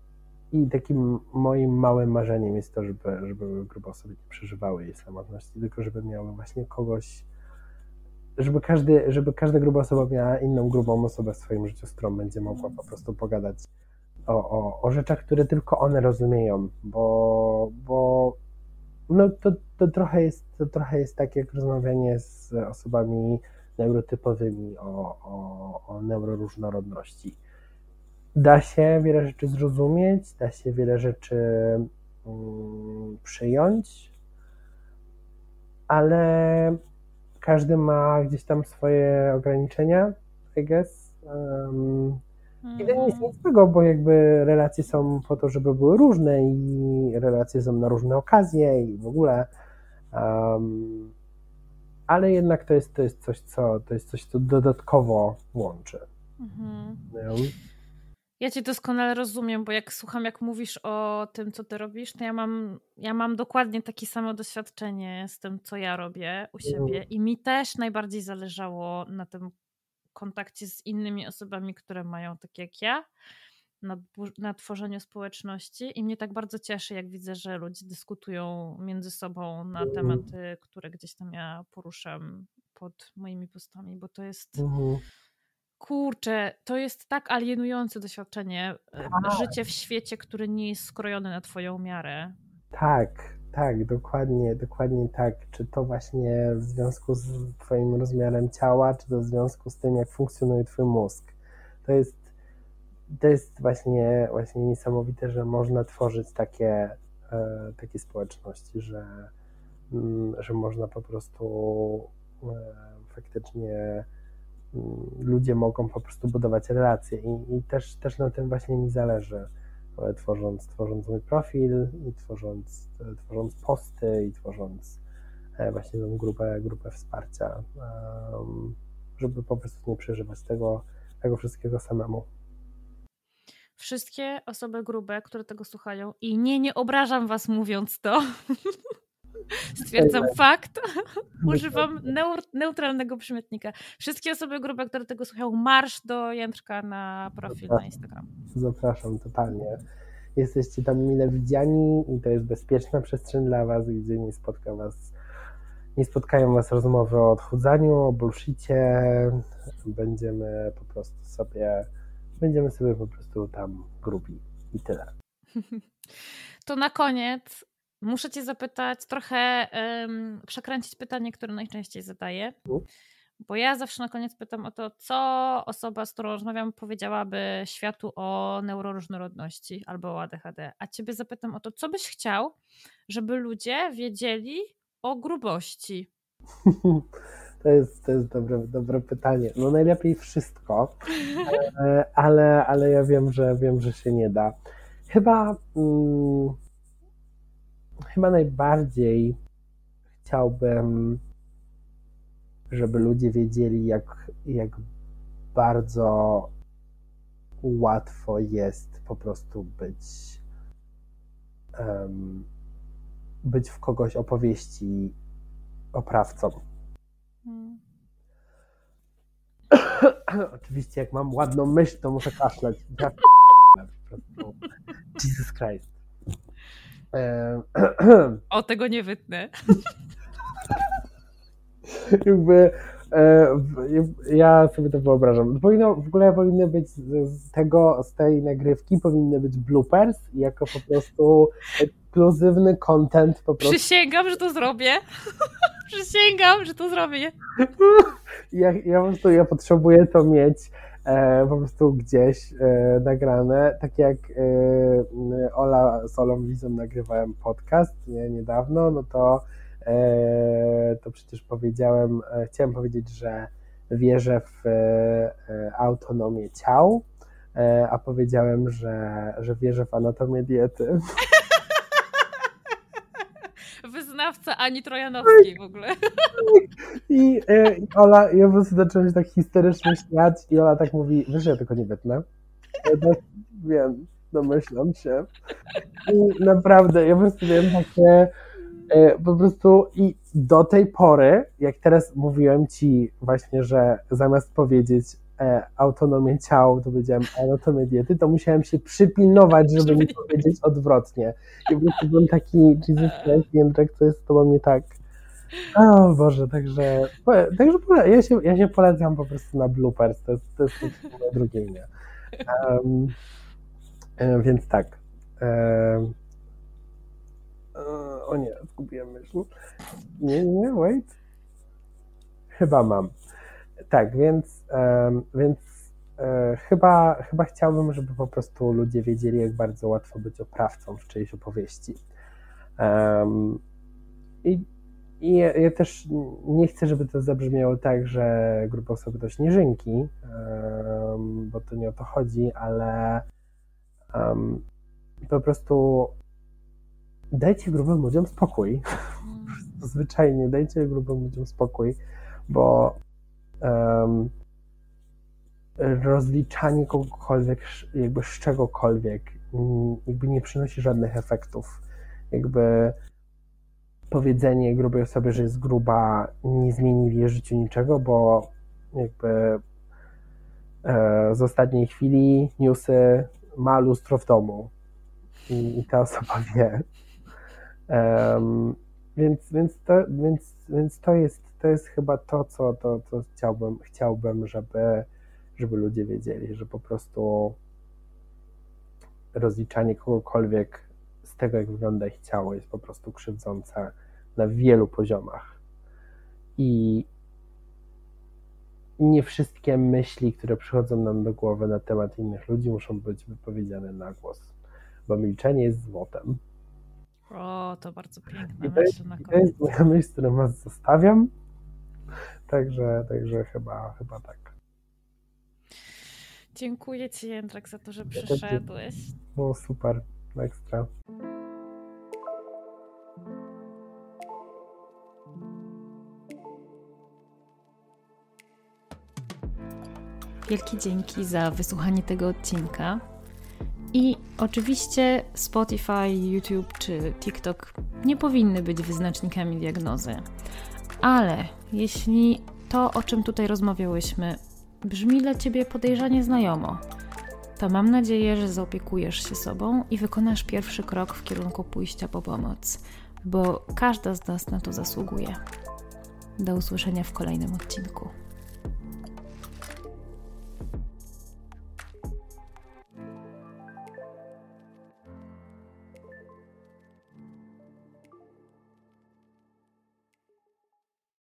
I takim moim małym marzeniem jest to, żeby, żeby grubo osoby nie przeżywały jej samotności, tylko żeby miały właśnie kogoś, żeby, każdy, żeby każda gruba osoba miała inną grubą osobę w swoim życiu, z którą będzie mogła po prostu pogadać o, o, o rzeczach, które tylko one rozumieją, bo, bo no to, to, trochę jest, to trochę jest tak jak rozmawianie z osobami neurotypowymi o, o, o neuroróżnorodności. Da się wiele rzeczy zrozumieć, da się wiele rzeczy um, przyjąć, ale każdy ma gdzieś tam swoje ograniczenia, I guess. Um, i to nie jest nic złego, bo jakby relacje są po to, żeby były różne i relacje są na różne okazje i w ogóle. Um, ale jednak to jest, to jest coś, co to jest coś, co dodatkowo łączy. Mhm. Ja cię doskonale rozumiem, bo jak słucham, jak mówisz o tym, co ty robisz, to ja mam, ja mam dokładnie takie samo doświadczenie z tym, co ja robię u siebie. Mhm. I mi też najbardziej zależało na tym kontakcie z innymi osobami, które mają tak jak ja, na, na tworzeniu społeczności. I mnie tak bardzo cieszy, jak widzę, że ludzie dyskutują między sobą na mhm. tematy, które gdzieś tam ja poruszam pod moimi postami, bo to jest. Mhm. Kurczę, to jest tak alienujące doświadczenie. E, tak. Życie w świecie, który nie jest skrojony na Twoją miarę. Tak, tak, dokładnie, dokładnie tak. Czy to właśnie w związku z Twoim rozmiarem ciała, czy to w związku z tym, jak funkcjonuje Twój mózg. To jest, to jest właśnie, właśnie niesamowite, że można tworzyć takie, e, takie społeczności, że, mm, że można po prostu e, faktycznie ludzie mogą po prostu budować relacje i, i też, też na tym właśnie mi zależy tworząc, tworząc mój profil i tworząc, tworząc posty i tworząc e, właśnie tą grupę, grupę wsparcia, żeby po prostu nie przeżywać tego, tego wszystkiego samemu. Wszystkie osoby grube, które tego słuchają i nie, nie obrażam was mówiąc to, Stwierdzam fakt. Używam neutralnego przymiotnika. Wszystkie osoby grube, które tego słuchają, marsz do Jędrka na profil Zapraszam. na Instagram. Zapraszam totalnie. Jesteście tam mile widziani i to jest bezpieczna przestrzeń dla was, gdzie nie spotka was nie spotkają was rozmowy o odchudzaniu, o bullshicie. Będziemy po prostu sobie będziemy sobie po prostu tam grubi i tyle. To na koniec Muszę Cię zapytać, trochę um, przekręcić pytanie, które najczęściej zadaję. No. Bo ja zawsze na koniec pytam o to, co osoba, z którą rozmawiam, powiedziałaby światu o neuroróżnorodności albo o ADHD. A Ciebie zapytam o to, co byś chciał, żeby ludzie wiedzieli o grubości. To jest, to jest dobre, dobre pytanie. No najlepiej wszystko, ale, ale, ale ja wiem, że wiem, że się nie da. Chyba. Mm, chyba najbardziej chciałbym, żeby ludzie wiedzieli, jak, jak bardzo łatwo jest po prostu być um, być w kogoś opowieści oprawcą. Hmm. Oczywiście, jak mam ładną myśl, to muszę kaszleć. Jesus Christ. O, tego nie wytnę. Jakby e, ja sobie to wyobrażam. Powinno, w ogóle powinny być z tego, z tej nagrywki powinny być bloopers jako po prostu ekskluzywny content po prostu. Przysięgam, że to zrobię. Przysięgam, że to zrobię. Ja, ja po prostu ja potrzebuję to mieć po prostu gdzieś e, nagrane. Tak jak e, Ola z Olą Wizą nagrywałem podcast nie, niedawno, no to, e, to przecież powiedziałem, e, chciałem powiedzieć, że wierzę w e, autonomię ciał, a powiedziałem, że, że wierzę w anatomię diety. Ani Trojanowskiej w ogóle. I, e, I Ola, ja po prostu zacząłem się tak historycznie śmiać i Ola tak mówi, wiesz, ja tylko nie wytnę. Ja tak wiem, domyślam się. I naprawdę, ja po prostu miałem takie, E, po prostu i do tej pory, jak teraz mówiłem ci właśnie, że zamiast powiedzieć e, autonomię ciał, to powiedziałem anatomię diety, to musiałem się przypilnować, żeby nie powiedzieć odwrotnie. I po prostu byłem taki, Jesus Christ, Jędrek, co jest z tobą nie tak? O Boże, także, także ja, się, ja się polecam po prostu na bloopers, to jest, to jest drugie imię. Um, więc tak. Um, o nie, zgubiłem myśl. Nie, nie, wait. Chyba mam. Tak, więc, więc e, chyba, chyba chciałbym, żeby po prostu ludzie wiedzieli, jak bardzo łatwo być oprawcą w czyjejś opowieści. I i ja, ja, też nie chcę, żeby to zabrzmiało tak, że grupa osoby to śnieżynki, bo to nie o to chodzi, ale po prostu dajcie grubym ludziom spokój. Mm. Zwyczajnie dajcie grubym ludziom spokój, bo um, rozliczanie kogokolwiek, jakby z czegokolwiek, jakby nie przynosi żadnych efektów. Jakby powiedzenie grubej osoby, że jest gruba, nie zmieni w jej życiu niczego, bo jakby e, z ostatniej chwili newsy ma lustro w domu i, i ta osoba wie. Um, więc, więc, to, więc, więc to, jest, to jest chyba to, co, to, co chciałbym, chciałbym żeby, żeby ludzie wiedzieli, że po prostu rozliczanie kogokolwiek z tego, jak wygląda ich ciało, jest po prostu krzywdzące na wielu poziomach. I nie wszystkie myśli, które przychodzą nam do głowy na temat innych ludzi, muszą być wypowiedziane na głos, bo milczenie jest złotem. O, to bardzo piękne. I to, jest, na to jest moja myśl, którą was zostawiam. Także, także chyba, chyba tak. Dziękuję Ci, Jędrek, za to, że przyszedłeś. Było super, ekstra. Wielkie dzięki za wysłuchanie tego odcinka. I oczywiście Spotify, YouTube czy TikTok nie powinny być wyznacznikami diagnozy. Ale jeśli to, o czym tutaj rozmawiałyśmy, brzmi dla ciebie podejrzanie znajomo, to mam nadzieję, że zaopiekujesz się sobą i wykonasz pierwszy krok w kierunku pójścia po pomoc, bo każda z nas na to zasługuje. Do usłyszenia w kolejnym odcinku.